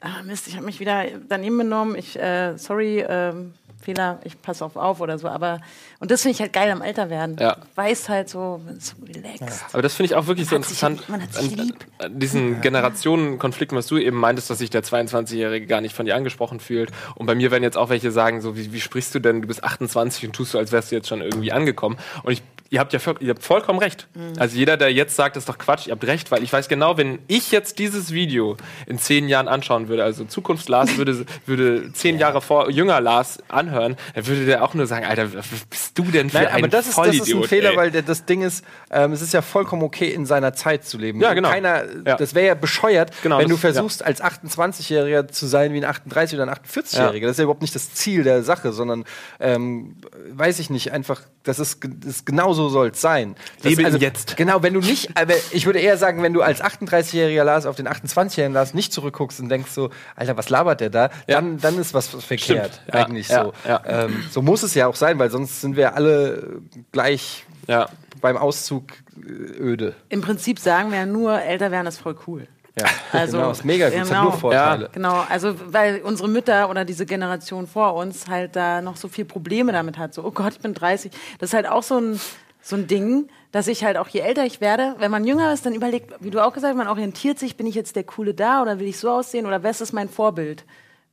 S3: ah, Mist, ich habe mich wieder daneben benommen, ich, äh, sorry, ähm, Fehler, ich passe auf auf oder so. Aber, und das finde ich halt geil am Älterwerden.
S2: Ja.
S3: Weißt halt so, man ist so relaxed.
S2: Aber das finde ich auch wirklich so
S3: hat sich-
S2: interessant.
S3: man hat sich
S2: an,
S3: lieb.
S2: an diesen Generationenkonflikten, was du eben meintest, dass sich der 22-Jährige gar nicht von dir angesprochen fühlt. Und bei mir werden jetzt auch welche sagen, so, wie, wie sprichst du denn? Du bist 28 und tust so, als wärst du jetzt schon irgendwie angekommen. Und ich ihr habt ja ihr habt vollkommen recht. Also jeder, der jetzt sagt, ist doch Quatsch, ihr habt recht, weil ich weiß genau, wenn ich jetzt dieses Video in zehn Jahren anschauen würde, also Zukunft Lars würde, würde zehn Jahre vor jünger Lars anhören, dann würde der auch nur sagen, Alter, was bist du denn für
S1: Nein,
S2: ein
S1: aber das ist, das ist ein Fehler,
S2: ey?
S1: weil das Ding ist, ähm, es ist ja vollkommen okay, in seiner Zeit zu leben.
S2: Ja, genau.
S1: Keiner,
S2: Ja.
S1: Das wäre ja bescheuert,
S2: Genau,
S1: wenn du
S2: das-
S1: versuchst, als 28-Jähriger zu sein wie ein 38- oder ein 48-Jähriger.
S2: Ja.
S1: Das ist ja überhaupt nicht das Ziel der Sache, sondern, ähm, weiß ich nicht, einfach, das ist, das genau so soll es sein. Das,
S2: Lebe im Jetzt.
S1: Genau, wenn du nicht, aber ich würde eher sagen, wenn du als 38-Jähriger Lars auf den 28-Jährigen Lars nicht zurückguckst und denkst so, Alter, was labert der da?
S2: Ja.
S1: Dann, dann ist was verkehrt,
S2: Ja,
S1: eigentlich
S2: ja,
S1: so.
S2: ja.
S1: Ähm, so muss es ja auch sein, weil sonst sind wir alle gleich
S2: Ja.
S1: beim Auszug äh, öde.
S3: Im Prinzip sagen wir ja nur, älter werden ist voll cool.
S1: Ja,
S3: Also,
S1: genau, ist mega gut, es hat
S3: genau.
S1: nur Vorteile.
S3: Genau, also weil unsere Mütter oder diese Generation vor uns halt da noch so viel Probleme damit hat. So, oh Gott, ich bin 30. Das ist halt auch so ein, so ein Ding, dass ich halt auch, je älter ich werde, wenn man jünger ist, dann überlegt, wie du auch gesagt hast, man orientiert sich, bin ich jetzt der Coole da oder will ich so aussehen oder was ist mein Vorbild?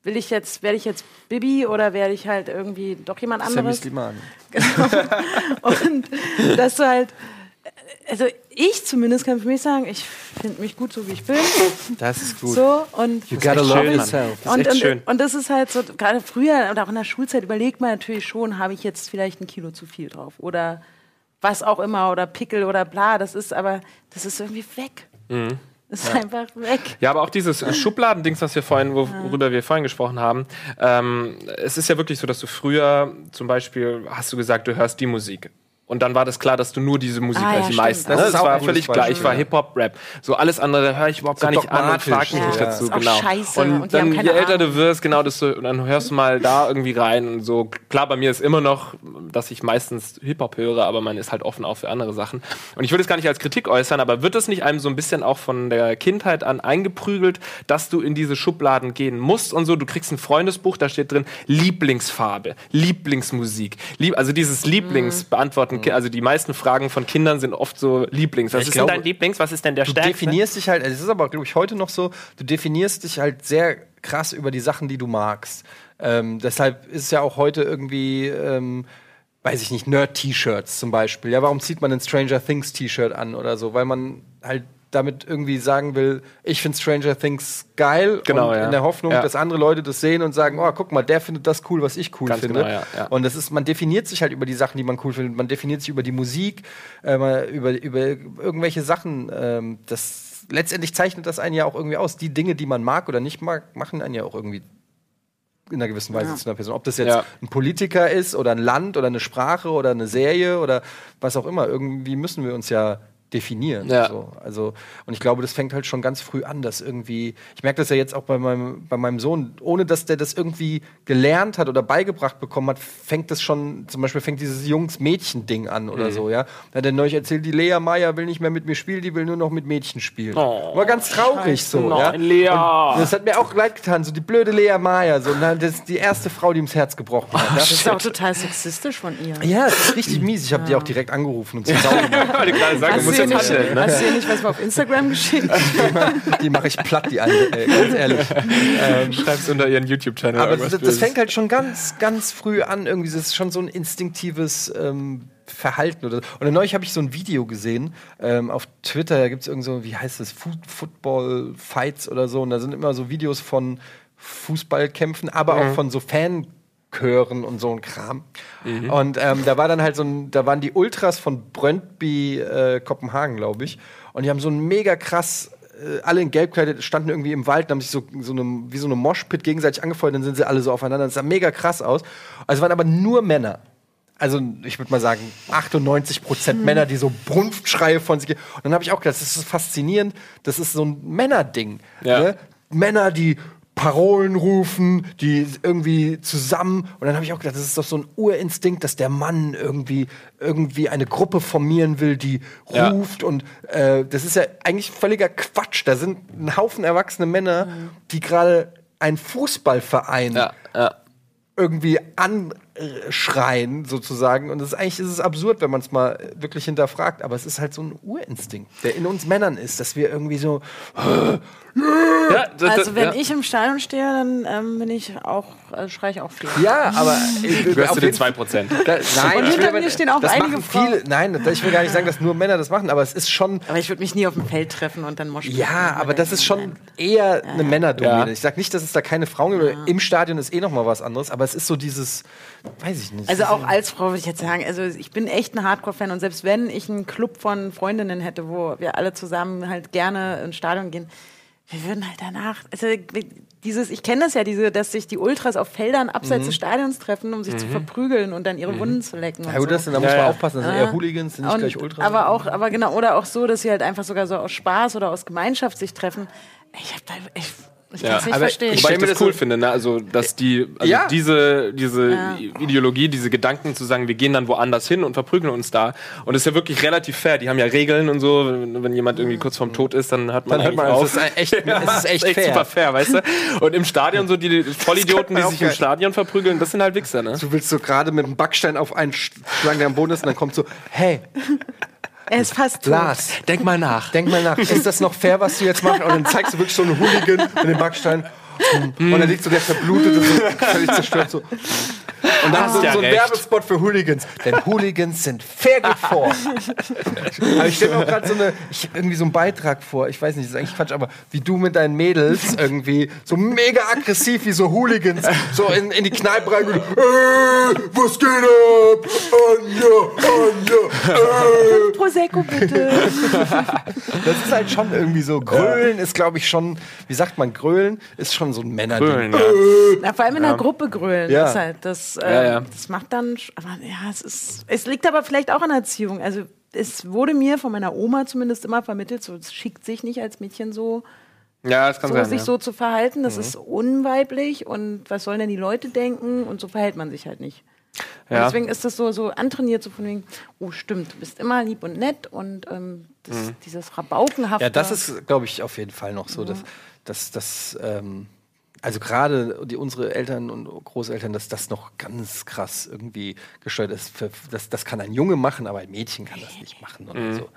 S3: Will ich jetzt, werde ich jetzt Bibi oder werde ich halt irgendwie doch jemand
S1: Sammy
S3: anderes?
S1: Slimani.
S3: Und dass du halt, also ich zumindest kann für mich sagen, ich finde mich gut so wie ich bin.
S1: Das ist gut.
S3: So und
S1: You gotta love yourself.
S2: Das ist
S3: und, und, und das ist halt so, gerade früher oder auch in der Schulzeit überlegt man natürlich schon, habe ich jetzt vielleicht ein Kilo zu viel drauf oder was auch immer oder Pickel oder bla, das ist aber, das ist irgendwie weg.
S2: Mhm.
S3: Das ist einfach weg.
S2: Ja, aber auch dieses Schubladendings, was wir vorhin, wo- worüber wir vorhin gesprochen haben, ähm, es ist ja wirklich so, dass du früher zum Beispiel hast du gesagt, du hörst die Musik. Und dann war das klar, dass du nur diese Musik
S3: Ah, ja,
S2: hörst, die
S3: stimmt.
S2: meisten.
S3: Das
S2: Das war völlig klar. Ich war
S1: ja.
S2: Hip-Hop, Rap. So alles andere höre ich überhaupt
S1: So
S2: gar nicht an und frag mich
S3: Ja,
S2: nicht
S3: das
S2: dazu. Genau.
S3: scheiße.
S2: Und,
S3: Und die
S2: dann, je älter du wirst, genau, und dann hörst du mal da irgendwie rein und so. Klar, bei mir ist immer noch, dass ich meistens Hip-Hop höre, aber man ist halt offen auch für andere Sachen. Und ich würde es gar nicht als Kritik äußern, aber wird es nicht einem so ein bisschen auch von der Kindheit an eingeprügelt, dass du in diese Schubladen gehen musst und so? Du kriegst ein Freundesbuch, da steht drin Lieblingsfarbe, Lieblingsmusik. Lieb also dieses Lieblings
S1: Mhm.
S2: also die meisten Fragen von Kindern sind oft so Lieblings. Was
S1: ich
S2: ist
S1: glaube,
S2: denn dein Lieblings? Was ist denn der
S1: Du
S2: stärkste?
S1: definierst dich halt, es ist aber, glaube ich, heute noch so, du definierst dich halt sehr krass über die Sachen, die du magst. Ähm, deshalb ist es ja auch heute irgendwie, ähm, weiß ich nicht, Nerd-T-Shirts zum Beispiel. Ja, warum zieht man ein Stranger Things T-Shirt an oder so? Weil man halt damit irgendwie sagen will, ich finde Stranger Things geil
S2: Genau,
S1: und
S2: ja.
S1: in der Hoffnung,
S2: Ja.
S1: dass andere Leute das sehen und sagen, oh, guck mal, der findet das cool, was ich cool
S2: Ganz
S1: finde.
S2: genau, ja, ja.
S1: Und das ist, man definiert sich halt über die Sachen, die man cool findet. Man definiert sich über die Musik, äh, über, über irgendwelche Sachen. Ähm, das letztendlich zeichnet das einen ja auch irgendwie aus. Die Dinge, die man mag oder nicht mag, machen einen ja auch irgendwie in einer gewissen Weise zu einer Person. Ob das jetzt
S2: Ja.
S1: ein Politiker ist oder ein Land oder eine Sprache oder eine Serie oder was auch immer. Irgendwie müssen wir uns ja definieren.
S2: Ja.
S1: So. Also, und ich glaube, das fängt halt schon ganz früh an, dass irgendwie, ich merke das ja jetzt auch bei meinem, bei meinem Sohn, ohne dass der das irgendwie gelernt hat oder beigebracht bekommen hat, fängt das schon, zum Beispiel fängt dieses Jungs-Mädchen-Ding an oder
S2: Mhm.
S1: so, ja. Da hat er neulich erzählt, die Lea Maya will nicht mehr mit mir spielen, die will nur noch mit Mädchen spielen.
S2: Oh,
S1: War ganz traurig so, ja.
S2: Nein, Lea.
S1: Und das hat mir auch leid getan, so die blöde Lea Maya, so, na, das ist die erste Frau, die ums Herz gebrochen hat.
S3: Das
S1: Ja,
S3: ist auch total sexistisch von ihr.
S1: ja das ist richtig mies. Ich habe die auch direkt angerufen und Sau gemacht.
S2: Die kleine Sache muss
S3: ihr nicht,
S2: ne?
S3: hast du ihr nicht was mal auf Instagram geschickt?
S1: Die mache ich platt, die andere, ey, ganz ehrlich.
S2: Schreib's unter ihren YouTube-Channel.
S1: Aber das, das fängt halt schon ganz, ganz früh an. Irgendwie, das ist schon so ein instinktives ähm, Verhalten. Oder, und neulich habe ich so ein Video gesehen ähm, auf Twitter. Da gibt es irgend so, wie heißt das, Fu Football Fights oder so. Und da sind immer so Videos von Fußballkämpfen, aber auch von so Fan. Chören und so ein Kram. Und ähm, da war dann halt so ein, da waren die Ultras von Brøndby äh, Kopenhagen, glaube ich. Und die haben so ein mega krass äh, alle in Gelb gekleidet, standen irgendwie im Wald und haben sich so, so eine, wie so eine Moshpit gegenseitig angefeuert, dann sind sie alle so aufeinander. Das sah mega krass aus. Also es waren aber nur Männer. Also ich würde mal sagen, 98 Prozent Männer, die so Brunftschreie von sich geben. Und dann habe ich auch gedacht, das ist faszinierend. Das ist so ein Männerding.
S2: Ja.
S1: Ne? Männer, die Parolen rufen, die irgendwie zusammen. Und dann habe ich auch gedacht, das ist doch so ein Urinstinkt, dass der Mann irgendwie, irgendwie eine Gruppe formieren will, die
S2: Ja.
S1: ruft. Und äh, das ist ja eigentlich völliger Quatsch. Da sind ein Haufen erwachsene Männer, die gerade einen Fußballverein
S2: Ja, ja.
S1: irgendwie äh, schreien, sozusagen. Und das ist, eigentlich ist es absurd, wenn man es mal wirklich hinterfragt. Aber es ist halt so ein Urinstinkt, der in uns Männern ist, dass wir irgendwie so.
S2: Ja, das,
S3: Also wenn
S2: ja.
S3: ich im Stadion stehe, dann ähm, bin ich auch, äh, schreie ich auch viel.
S1: Ja, aber. ich will-
S2: gehörst zu den
S1: jeden Fall-
S2: 2%.
S1: Da, nein,
S3: Und
S1: will
S3: hinter mir stehen auch
S1: das
S3: einige
S1: viele. Nein, ich will gar nicht sagen, dass nur Männer das machen, aber es ist schon.
S3: Aber ich würde mich nie auf dem Feld treffen und dann moschen.
S1: Ja, aber das ist schon eher eine Männerdomäne.
S2: Ja.
S1: Ich sag nicht, dass es da keine Frauen gibt. Im Stadion ist eh noch mal was anderes, aber es ist so dieses, weiß ich nicht.
S3: Also auch als Frau würde ich jetzt sagen, also ich bin echt ein Hardcore-Fan und selbst wenn ich einen Club von Freundinnen hätte, wo wir alle zusammen halt gerne ins Stadion gehen, wir würden halt danach, also dieses, ich kenne das ja, diese, dass sich die Ultras auf Feldern abseits des Stadions treffen, um sich zu verprügeln und dann ihre Wunden zu lecken. Und
S1: ja, gut,
S3: so.
S1: das, da muss
S2: Ja,
S1: man
S2: ja.
S1: aufpassen, das sind eher Hooligans, sind nicht
S3: Und-
S1: gleich Ultras.
S3: Aber auch, aber genau, oder auch so, dass sie halt einfach sogar so aus Spaß oder aus Gemeinschaft sich treffen. Ich hab da, ich, ich
S2: Ja.
S3: kann's nicht
S1: Aber
S3: verstehen.
S1: ich
S2: Wobei ich
S1: mir
S2: das
S1: das
S2: cool
S1: so-
S2: finde, ne? Also, dass die, also
S1: Ja.
S2: diese, diese
S3: Ja.
S2: Ideologie, diese Gedanken zu sagen, wir gehen dann woanders hin und verprügeln uns da. Und das ist ja wirklich relativ fair. Die haben ja Regeln und so. Wenn jemand irgendwie kurz vorm Tod ist, dann hat man
S1: Dann hört man, es
S2: auf.
S1: ist echt, es ist echt fair.
S2: super fair, weißt du? Und im Stadion so die Vollidioten, die sich im. Stadion verprügeln, das sind halt Wichser, ne?
S1: Du willst so gerade mit einem Backstein auf einen schlagen, der am Boden ist, und dann kommt so, hey,
S3: er ist fast tot.
S1: Lars,
S2: Denk mal nach.
S1: denk mal nach, ist das noch fair, was du jetzt machst? Und dann zeigst du wirklich so einen Hooligan mit dem Backstein. Und dann liegt so der Verblutete, so völlig zerstört so. Und dann
S2: Hast
S1: so,
S2: ja
S1: so ein
S2: recht.
S1: Werbespot für Hooligans. Denn Hooligans sind fair vor. aber ich stelle mir auch gerade so eine, ich, irgendwie so einen Beitrag vor. Ich weiß nicht, das ist eigentlich Quatsch, aber wie du mit deinen Mädels irgendwie so mega aggressiv wie so Hooligans so in, in die Kneipe rein. Äh, was geht ab? Anja, Anja, äh.
S3: Prosecco bitte.
S1: Das ist halt schon irgendwie so. Grölen ist, glaube ich, schon, wie sagt man, Grölen ist schon so ein Männerding.
S2: Grölen, ja.
S3: Na, vor allem in der Gruppe grölen.
S1: Ja.
S3: Ist halt, das, äh,
S2: Ja, ja.
S3: das macht dann. Aber ja, es ist. Es liegt aber vielleicht auch an Erziehung. Also es wurde mir von meiner Oma zumindest immer vermittelt, so es schickt sich nicht als Mädchen so,
S2: Ja, das
S3: so
S2: sein.
S3: sich
S2: ja.
S3: so zu verhalten. Das ist unweiblich und was sollen denn die Leute denken? Und so verhält man sich halt nicht.
S2: Ja.
S3: deswegen ist das so, so antrainiert, so von wegen, oh stimmt, du bist immer lieb und nett und ähm, das,
S2: Mhm.
S3: dieses Rabaukenhafte.
S1: Ja, das ist, glaube ich, auf jeden Fall noch so, dass, dass, dass ähm, also gerade die unsere Eltern und Großeltern, dass das noch ganz krass irgendwie gesteuert ist. Für, das, das kann ein Junge machen, aber ein Mädchen kann das nicht machen oder so.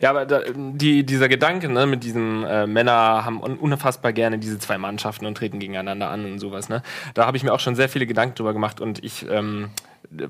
S2: Ja, aber da, die, dieser Gedanke, ne, mit diesen äh, Männer haben un unfassbar gerne diese zwei Mannschaften und treten gegeneinander an und sowas, ne? Da habe ich mir auch schon sehr viele Gedanken drüber gemacht und ich ähm,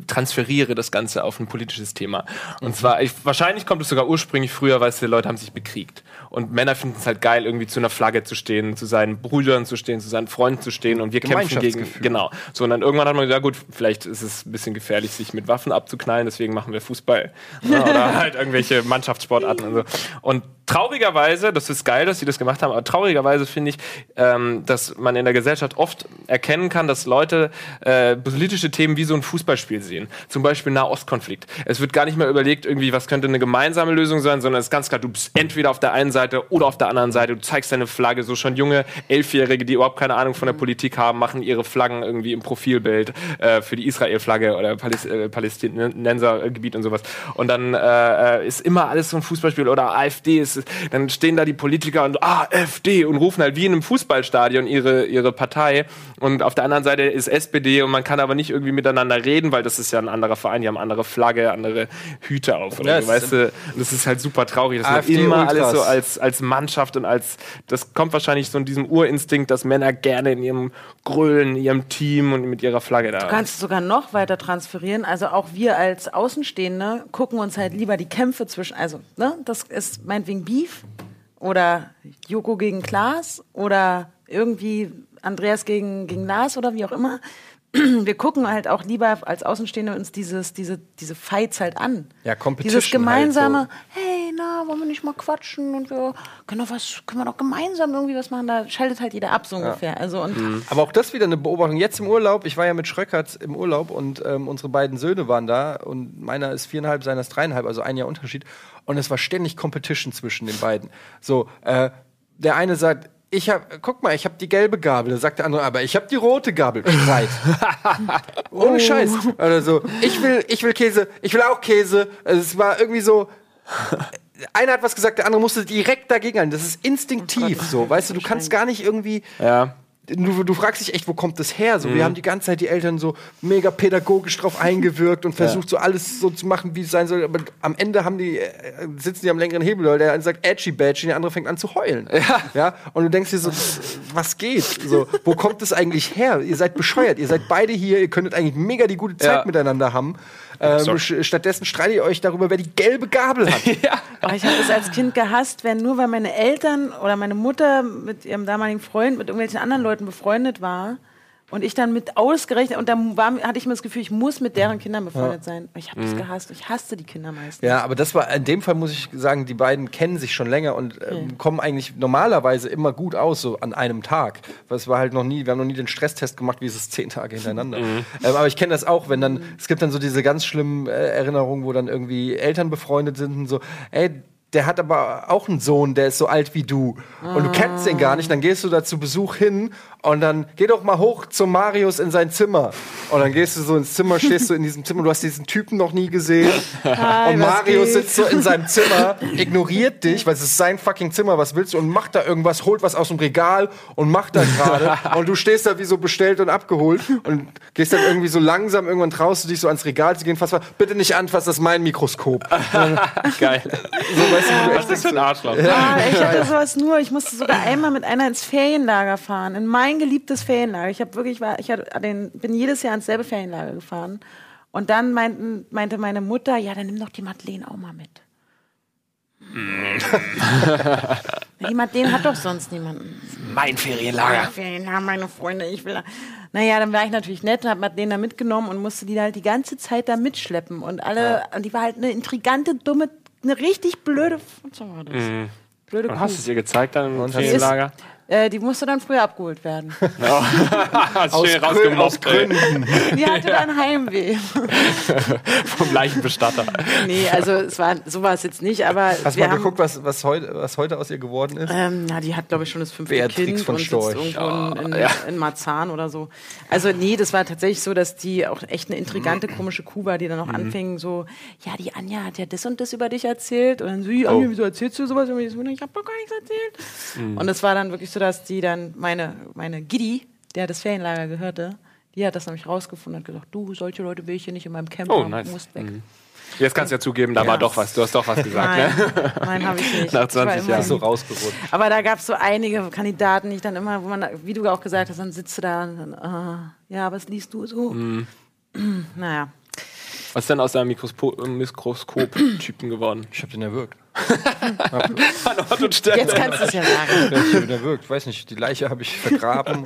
S2: transferiere das Ganze auf ein politisches Thema. Und zwar, ich, wahrscheinlich kommt es sogar ursprünglich früher, weißt du, Leute haben sich bekriegt. Und Männer finden es halt geil, irgendwie zu einer Flagge zu stehen, zu seinen Brüdern zu stehen, zu seinen Freunden zu stehen und wir kämpfen gegen. Genau. So, und dann irgendwann hat man gesagt, ja gut, vielleicht ist es ein bisschen gefährlich, sich mit Waffen abzuknallen, deswegen machen wir Fußball. Ja, oder halt irgendwelche Mannschaftssportarten und so. Und traurigerweise, das ist geil, dass sie das gemacht haben, aber traurigerweise finde ich, ähm, dass man in der Gesellschaft oft erkennen kann, dass Leute äh, politische Themen wie so ein Fußballspiel sehen. Zum Beispiel Nahostkonflikt. Es wird gar nicht mehr überlegt, irgendwie, was könnte eine gemeinsame Lösung sein, sondern es ist ganz klar, du bist entweder auf der einen Seite oder auf der anderen Seite. Du zeigst deine Flagge. So schon junge Elfjährige, die überhaupt keine Ahnung von der Politik haben, machen ihre Flaggen irgendwie im Profilbild äh, für die Israel-Flagge oder Paläst äh, Palästinensergebiet und sowas. Und dann äh, ist immer alles so ein Fußballspiel oder AfD ist, dann stehen da die Politiker und ah, AfD und rufen halt wie in einem Fußballstadion ihre, ihre Partei. Und auf der anderen Seite ist SPD und man kann aber nicht irgendwie miteinander reden, weil das ist ja ein anderer Verein, die haben andere Flagge, andere Hüte auf oder
S1: Ja,
S2: so, weißt du. Und das ist halt super traurig, dass
S1: AfD
S2: man immer
S1: Ultras.
S2: alles so als, als Mannschaft und als, das kommt wahrscheinlich so in diesem Urinstinkt, dass Männer gerne in ihrem Grölen, in ihrem Team und mit ihrer Flagge da.
S3: Du kannst es sogar noch weiter transferieren. Also auch wir als Außenstehende gucken uns halt lieber die Kämpfe zwischen, also ne, das ist meinetwegen Beef oder Joko gegen Klaas oder irgendwie Andreas gegen, gegen Lars oder wie auch immer. Wir gucken halt auch lieber als Außenstehende uns dieses, diese, diese Fights halt an.
S1: Ja, Competition
S3: Dieses gemeinsame,
S1: halt
S3: hey, na, wollen wir nicht mal quatschen und wir können doch was, können wir doch gemeinsam irgendwie was machen. Da schaltet halt jeder ab so ungefähr. Also und
S1: Aber auch das wieder eine Beobachtung. Jetzt im Urlaub, ich war ja mit Schröckert im Urlaub und ähm, unsere beiden Söhne waren da und meiner ist viereinhalb, seiner ist dreieinhalb, also ein Jahr Unterschied. Und es war ständig Competition zwischen den beiden. So, äh, der eine sagt, ich hab, guck mal, ich habe die gelbe Gabel. Da sagt der andere, aber ich habe die rote Gabel. Streit. Ohne Scheiß. Oder so, ich will, ich will Käse, ich will auch Käse. Also es war irgendwie so, einer hat was gesagt, der andere musste direkt dagegen halten. Das ist instinktiv so, weißt du, du kannst gar nicht irgendwie
S2: ja.
S1: Du, du fragst dich echt, wo kommt das her? So, Wir haben die ganze Zeit die Eltern so mega pädagogisch drauf eingewirkt und versucht so alles so zu machen, wie es sein soll. Aber am Ende haben die, äh, sitzen die am längeren Hebel, weil der eine sagt edgy badgy, der andere fängt an zu heulen. Ja. ja? Und du denkst dir so, was geht? So, wo kommt das eigentlich her? Ihr seid bescheuert. Ihr seid beide hier, ihr könntet eigentlich mega die gute Zeit
S2: Ja.
S1: miteinander haben. Ähm, stattdessen streitet ihr euch darüber, wer die gelbe Gabel hat.
S3: Oh, ich habe das als Kind gehasst, wenn nur weil meine Eltern oder meine Mutter mit ihrem damaligen Freund mit irgendwelchen anderen Leuten befreundet war und ich dann mit ausgerechnet und dann war, hatte ich mir das Gefühl, ich muss mit deren Kindern befreundet sein. Ich habe das gehasst. Ich hasste die Kinder meistens.
S1: Ja, aber das war in dem Fall muss ich sagen, die beiden kennen sich schon länger und ähm, kommen eigentlich normalerweise immer gut aus, so an einem Tag. Weil es war halt noch nie, wir haben noch nie den Stresstest gemacht, wie ist es zehn Tage hintereinander. Ähm, aber ich kenne das auch, wenn dann, es gibt dann so diese ganz schlimmen äh, Erinnerungen, wo dann irgendwie Eltern befreundet sind und so, ey, der hat aber auch einen Sohn, der ist so alt wie du. Und du kennst den gar nicht. Dann gehst du da zu Besuch hin und dann geh doch mal hoch zum Marius in sein Zimmer. Und dann gehst du so ins Zimmer, stehst du in diesem Zimmer, du hast diesen Typen noch nie gesehen.
S3: Hi,
S1: und Marius
S3: geht?
S1: sitzt so in seinem Zimmer, ignoriert dich, weil es ist sein fucking Zimmer, was willst du? Und macht da irgendwas, holt was aus dem Regal und macht da gerade. und du stehst da wie so bestellt und abgeholt und gehst dann irgendwie so langsam, irgendwann traust du dich so ans Regal zu gehen, fass mal, bitte nicht anfassen, das ist mein Mikroskop.
S2: Geil.
S1: So, weißt du, du
S2: Was ist das für ein Arschloch?
S3: Ah, ich hatte sowas nur. Ich musste sogar einmal mit einer ins Ferienlager fahren, in mein geliebtes Ferienlager. Ich habe wirklich, war, ich hatte den, bin jedes Jahr ins selbe Ferienlager gefahren. Und dann meinten, meinte meine Mutter, ja, dann nimm doch die Madeleine auch mal mit. die Madeleine hat doch sonst niemanden.
S2: Mein Ferienlager.
S3: Ferienlager, meine Freunde, ich will. da- Naja, dann war ich natürlich nett, habe Madeleine da mitgenommen und musste die halt die ganze Zeit da mitschleppen. Und alle, und die war halt eine intrigante, dumme, eine richtig blöde. Was war das? Blöde
S2: Und
S3: Kuh.
S2: hast du es ihr gezeigt dann im
S3: Die ist-
S2: Ferienlager?
S3: Äh, die musste dann früher abgeholt werden.
S2: Hast
S1: aus,
S2: schön
S1: Grün, aus. Gründen.
S3: Die hatte dann Heimweh.
S2: vom Leichenbestatter.
S3: Nee, also es war, so war es jetzt nicht, aber
S1: Hast du
S3: wir
S1: mal
S3: haben,
S1: geguckt, was, was, heute, was heute aus ihr geworden ist?
S3: ähm, na, die hat, glaube ich, schon das fünfte
S1: Beatrix
S3: Kind
S1: von
S3: und
S1: Storch.
S3: sitzt irgendwo in, in,
S2: ja.
S3: in Marzahn oder so. Also nee, das war tatsächlich so, dass die auch echt eine intrigante, komische Kuh war, die dann auch
S1: Mhm.
S3: anfing so, ja, die Anja hat ja das und das über dich erzählt. Und dann so, Anja,
S2: Oh.
S3: wieso erzählst du sowas über mich? Ich habe doch gar nichts erzählt.
S1: Mhm.
S3: Und es war dann wirklich so, dass die dann, meine, meine Giddy, der das Ferienlager gehörte, die hat das nämlich rausgefunden und gesagt, du, solche Leute will ich hier nicht in meinem Camp
S2: Oh,
S3: haben,
S2: nice.
S3: du musst weg.
S2: Jetzt kannst du ja zugeben, da war doch was. Du hast doch was gesagt,
S3: Nein,
S2: ne?
S3: nein, habe ich nicht.
S2: Nach
S3: Ich war
S2: 20
S3: immer
S2: Jahren.
S1: so rausgerutscht.
S3: Aber da gab es so einige Kandidaten, die ich dann immer, wo man, wie du auch gesagt hast, dann sitzt du da und dann, ah, ja, was liest du so?
S2: Mhm.
S3: Naja.
S2: Was ist denn aus deinem Mikroskop- Mikroskop-Typen geworden?
S1: Ich hab den erwürgt.
S2: An Ort und Stelle.
S3: Jetzt kannst du es ja sagen.
S1: Ihn erwürgt. Ich weiß nicht, die Leiche habe ich vergraben.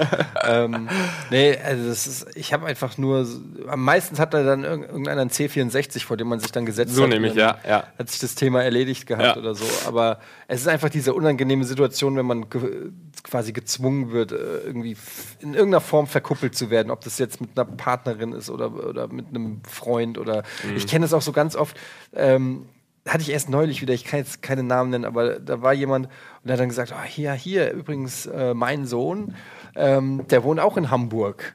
S1: ähm, nee, also das ist, ich habe einfach nur, so- am meisten hat da dann irg- irgendeiner ein C64, vor dem man sich dann gesetzt
S2: So
S1: hat.
S2: nämlich,
S1: und dann
S2: ja, ja.
S1: Hat sich das Thema erledigt gehabt
S2: Ja.
S1: oder so. Aber es ist einfach diese unangenehme Situation, wenn man ge quasi gezwungen wird, äh, irgendwie in irgendeiner Form verkuppelt zu werden. Ob das jetzt mit einer Partnerin ist oder, oder mit einem Freund oder
S2: Mhm.
S1: ich kenne es auch so ganz oft. Ähm, hatte ich erst neulich wieder, ich kann jetzt keine Namen nennen, aber da war jemand und der hat dann gesagt, ah, hier, hier, übrigens, äh, mein Sohn, ähm, der wohnt auch in Hamburg.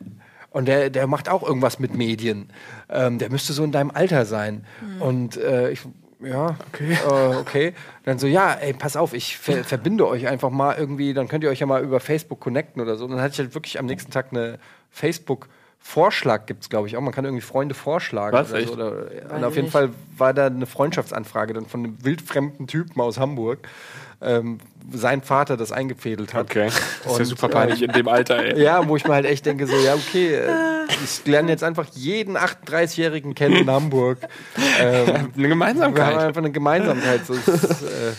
S1: Und der, der macht auch irgendwas mit Medien. Ähm, der müsste so in deinem Alter sein. Und äh, ich, ja, okay. Äh, okay. Dann so, ja, ey, pass auf, ich ver verbinde euch einfach mal irgendwie, dann könnt ihr euch ja mal über Facebook connecten oder so. Und dann hatte ich halt wirklich am nächsten Tag eine Facebook- Vorschlag gibt es, glaube ich, auch. Man kann irgendwie Freunde vorschlagen.
S2: Was,
S1: oder
S2: echt?
S1: so. Oder, und auf jeden
S3: nicht.
S1: Fall war da eine Freundschaftsanfrage dann von einem wildfremden Typen aus Hamburg, ähm, sein Vater das eingefädelt hat.
S2: Okay. Das ist ja super peinlich in dem Alter, ey.
S1: Ja, wo ich mir halt echt denke, so, ja, okay, äh, ich lerne jetzt einfach jeden 38-Jährigen kennen in Hamburg. Ähm,
S2: Eine
S1: wir haben
S2: Gemeinsamkeit.
S1: einfach eine Gemeinsamkeit. So, ist, äh,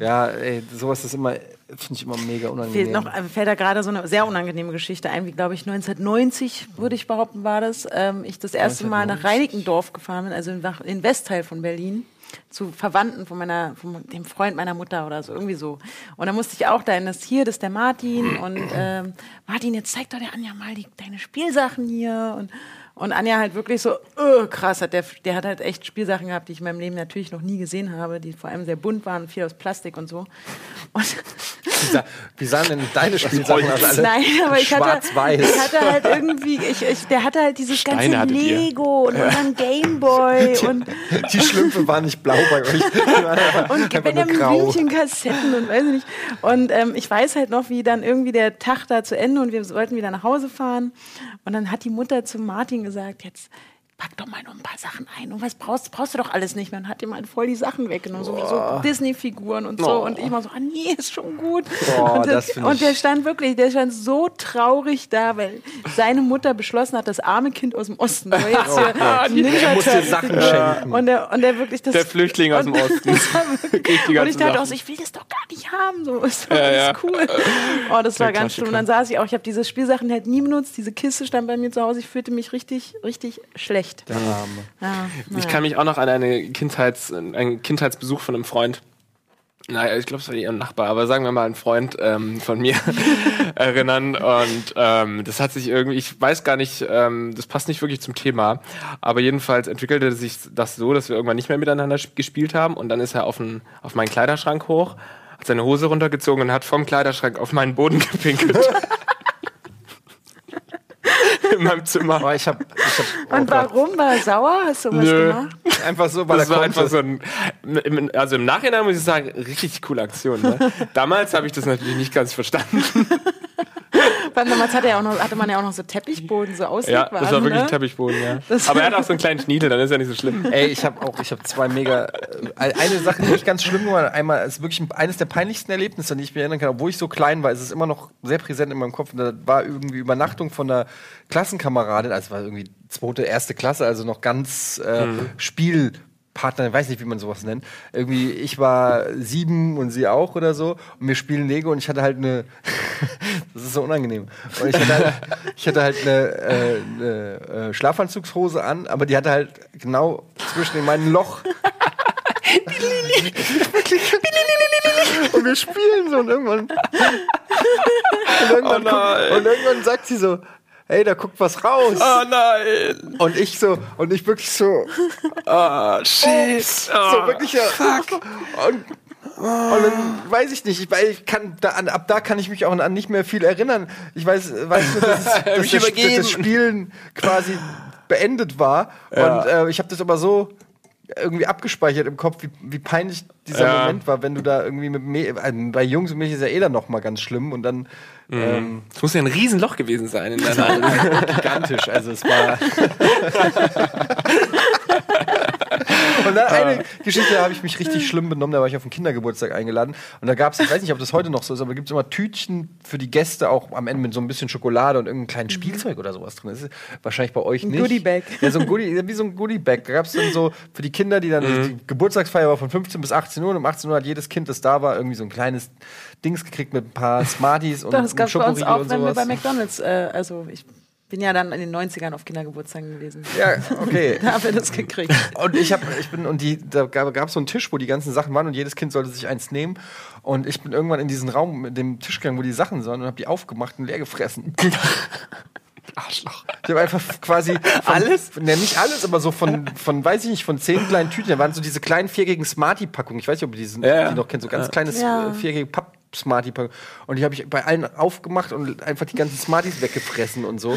S1: ja, ey, sowas ist immer, finde ich immer mega unangenehm.
S3: noch, äh, fällt da gerade so eine sehr unangenehme Geschichte ein, wie glaube ich 1990, würde ich behaupten, war das. Ähm, ich das erste Mal nach Reinickendorf gefahren bin, also in, in Westteil von Berlin, zu Verwandten von meiner, von dem Freund meiner Mutter oder so, irgendwie so. Und da musste ich auch dahin, das hier, das ist der Martin und ähm, Martin, jetzt zeig doch der Anja mal die, deine Spielsachen hier und Und Anja halt wirklich so, oh, krass, hat der, der hat halt echt Spielsachen gehabt, die ich in meinem Leben natürlich noch nie gesehen habe, die vor allem sehr bunt waren, viel aus Plastik und so. Und
S1: Wie, sah, wie sahen denn deine Spielsachen aus? Alle
S3: Nein, aber ich hatte, ich hatte halt irgendwie, ich, ich, der hatte halt dieses
S2: Steine
S3: ganze
S2: hattet ihr.
S3: Lego und unseren Gameboy und,
S1: Die Schlümpfe waren nicht blau bei euch. Die
S3: und Benjamin. Blümchen Kassetten und weiß ich nicht. Und ähm, ich weiß halt noch, wie dann irgendwie der Tag da zu Ende und wir wollten wieder nach Hause fahren. Und dann hat die Mutter zu Martin gesagt, jetzt pack doch mal noch ein paar Sachen ein. Und was brauchst, brauchst du doch alles nicht mehr. Und hat ihm halt voll die Sachen weggenommen, so, so Disney-Figuren und so. Und ich war so, ah nee, ist schon gut.
S1: Oh,
S3: und,
S1: das
S3: und der stand wirklich, der stand so traurig da, weil seine Mutter beschlossen hat, das arme Kind aus dem Osten soll jetzt hier Ninja
S1: Er muss dir
S3: Turtles
S1: Sachen schenken.
S3: Und der, und der wirklich das.
S2: Der Flüchtling aus dem Osten.
S3: War wirklich- und ich dachte auch so, ich will das doch gar nicht haben. So, ist doch
S2: Ja, ja.
S3: cool. Oh, das war
S2: Der
S3: ganz schlimm. Und dann saß ich auch, ich habe diese Spielsachen halt nie benutzt. Diese Kiste stand bei mir zu Hause. Ich fühlte mich richtig, richtig schlecht.
S1: Der Arme.
S3: Ja,
S2: Ich
S3: naja.
S2: kann mich auch noch an eine Kindheits, einen Kindheitsbesuch von einem Freund, naja, ich glaube, es war ein Nachbar, aber sagen wir mal ein Freund ähm, von mir erinnern. Und ähm, das hat sich irgendwie, ich weiß gar nicht, ähm, das passt nicht wirklich zum Thema, aber jedenfalls entwickelte sich das so, dass wir irgendwann nicht mehr miteinander sp- gespielt haben. Und dann ist er auf, ein, auf meinen Kleiderschrank hoch, hat seine Hose runtergezogen und hat vom Kleiderschrank auf meinen Boden gepinkelt. In meinem Zimmer.
S1: Oh, ich hab, ich hab,
S3: Und warum? War er sauer? Hast du was
S2: Nö.
S3: gemacht?
S1: einfach so, weil
S2: Das
S1: er
S2: war einfach so ein, im- also im Nachhinein muss ich sagen, richtig coole Aktion. Ne? Damals habe ich das natürlich nicht ganz verstanden.
S3: Weil damals hatte, er auch noch, hatte man ja auch noch so Teppichboden, so
S2: Ja,
S3: auslegbar.
S2: das war wirklich
S3: ne?
S2: Teppichboden, ja.
S3: Das-
S2: Aber er hat auch so einen kleinen Schniedel, dann ist ja nicht so schlimm.
S1: Ey, ich habe auch, ich habe zwei mega. Äh, eine Sache, die ich ganz schlimm war, einmal ist wirklich eines der peinlichsten Erlebnisse, an die ich mich erinnern kann, obwohl ich so klein war, ist es immer noch sehr präsent in meinem Kopf. Und da war irgendwie Übernachtung von einer Klassenkameradin, also es war irgendwie zweite, erste Klasse, also noch ganz äh, Spielpartner, ich weiß nicht, wie man sowas nennt. Irgendwie, ich war sieben und sie auch oder so. Und wir spielen Lego und ich hatte halt eine. das ist so unangenehm. Und ich hatte halt, ich hatte halt eine, äh, eine äh, Schlafanzugshose an, aber die hatte halt genau zwischen in meinem Loch. und wir spielen so und irgendwann. Und irgendwann,
S2: Oh
S1: und irgendwann sagt sie so. Hey, da guckt was raus.
S2: Oh nein!
S1: Und ich so, und ich wirklich so,
S2: Oh, shit!
S1: so
S2: Oh.
S1: wirklich ja. Und, und dann weiß ich nicht, ich, weil ich kann da, an, ab da kann ich mich auch an nicht mehr viel erinnern. Ich weiß, weiß nur, dass, dass, das, dass das Spielen quasi beendet war. Und äh, ich habe das aber so irgendwie abgespeichert im Kopf, wie, wie peinlich dieser
S2: Ja.
S1: Moment war, wenn du da irgendwie mit Me äh, bei Jungs und Mädchen ist ja eh dann noch mal ganz schlimm und dann ähm,
S2: Es muss ja ein Riesenloch gewesen sein in deiner
S1: gigantisch. Also es war. Und dann eine Geschichte, da habe ich mich richtig schlimm benommen. Da war ich auf einen Kindergeburtstag eingeladen. Und da gab es, ich weiß nicht, ob das heute noch so ist, aber da gibt es immer Tütchen für die Gäste, auch am Ende mit so ein bisschen Schokolade und irgendeinem kleinen Spielzeug oder sowas drin. Das ist wahrscheinlich bei euch nicht.
S3: Goodiebag.
S1: Ja, so ein Goodie, wie so ein Goodiebag. Da gab es dann so für die Kinder, die dann, die Geburtstagsfeier war von 15 bis 18 Uhr. Und um 18 Uhr hat jedes Kind, das da war, irgendwie so ein kleines Dings gekriegt mit ein paar Smarties und
S3: Doch, das gab es bei uns auch, wenn wir bei McDonalds, äh, also ich bin ja dann in den 90ern auf Kindergeburtstagen gewesen.
S1: Ja, okay.
S3: Da haben wir das gekriegt.
S1: Und ich habe, ich bin, und die, da gab es so einen Tisch, wo die ganzen Sachen waren und jedes Kind sollte sich eins nehmen. Und ich bin irgendwann in diesen Raum mit dem Tisch gegangen, wo die Sachen sind und habe die aufgemacht und leer gefressen.
S2: Arschloch.
S1: Ich habe einfach quasi von, alles? Ne, nicht alles, aber so von, von, weiß ich nicht, von zehn kleinen Tüten. Da waren so diese kleinen vierjährigen Smartie-Packungen. Ich weiß nicht, ob ihr die, sind,
S2: Ja, ja.
S1: die noch kennt, so ganz kleines
S3: Ja.
S1: äh, vierjährige Papp. Smartie-Packung. Und die habe ich bei allen aufgemacht und einfach die ganzen Smarties weggefressen und so.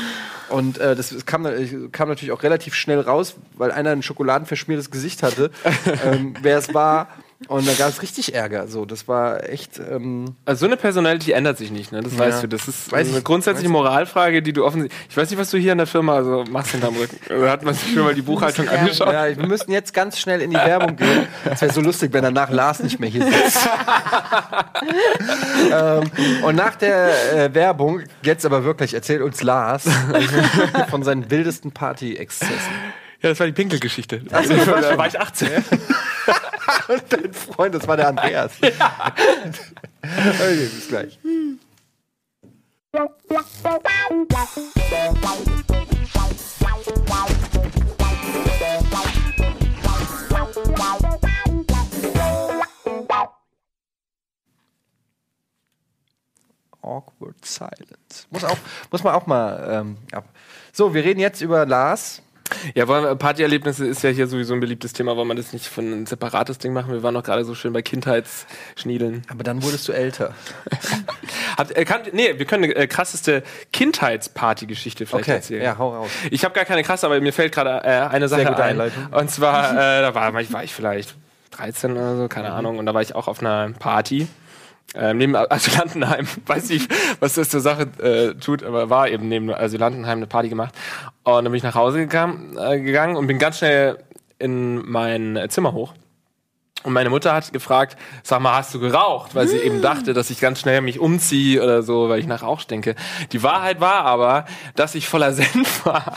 S1: Und äh, das kam, äh, kam natürlich auch relativ schnell raus, weil einer ein schokoladenverschmiertes Gesicht hatte, ähm, wer es war. Und da gab es richtig Ärger. So, das war echt. Ähm,
S2: Also so eine Personality ändert sich nicht, ne? Das weißt du. Das ist
S1: Weiß
S2: eine
S1: ich-
S2: grundsätzliche. Moralfrage, die du offensichtlich. Ich weiß nicht, was du hier in der Firma also machst hinterm Rücken. Also hat man sich schon mal die Buchhaltung angeschaut.
S1: ja, wir müssen jetzt ganz schnell in die Werbung gehen. Es wäre so lustig, wenn danach Lars nicht mehr hier sitzt. ähm, und nach der äh, Werbung, jetzt aber wirklich, erzählt uns Lars von seinen wildesten Party-Exzessen.
S2: Ja, das war die Pinkelgeschichte. Also, da war ich 18.
S1: Und dein Freund, das war der Andreas. okay, bis gleich. Awkward silence. muss, auch, muss man auch mal ähm, ab. So, wir reden jetzt über Lars.
S2: Ja, wollen wir- Partyerlebnisse ist ja hier sowieso ein beliebtes Thema, wollen wir das nicht von ein separates Ding machen? Wir waren doch gerade so schön bei Kindheitsschniedeln.
S1: Aber dann wurdest du älter.
S2: Habt, äh, kann, nee, wir können eine äh, krasseste Kindheitsparty-Geschichte vielleicht
S1: Okay,
S2: erzählen.
S1: ja, hau raus.
S2: Ich habe gar keine krasse, aber mir fällt gerade äh, eine Sache ein.
S1: Einleitung.
S2: Und zwar, äh, da war, war ich vielleicht 13 oder so, keine Ahnung. Und da war ich auch auf einer Party. Ähm, neben Asylantenheim, weiß nicht, was das zur Sache äh, tut, aber war eben neben Asylantenheim eine Party gemacht. Und dann bin ich nach Hause gegangen, äh, gegangen und bin ganz schnell in mein Zimmer hoch. Und meine Mutter hat gefragt, sag mal, hast du geraucht? Weil sie eben dachte, dass ich ganz schnell mich umziehe oder so, weil ich nach Rauch denke. Die Wahrheit war aber, dass ich voller Senf war.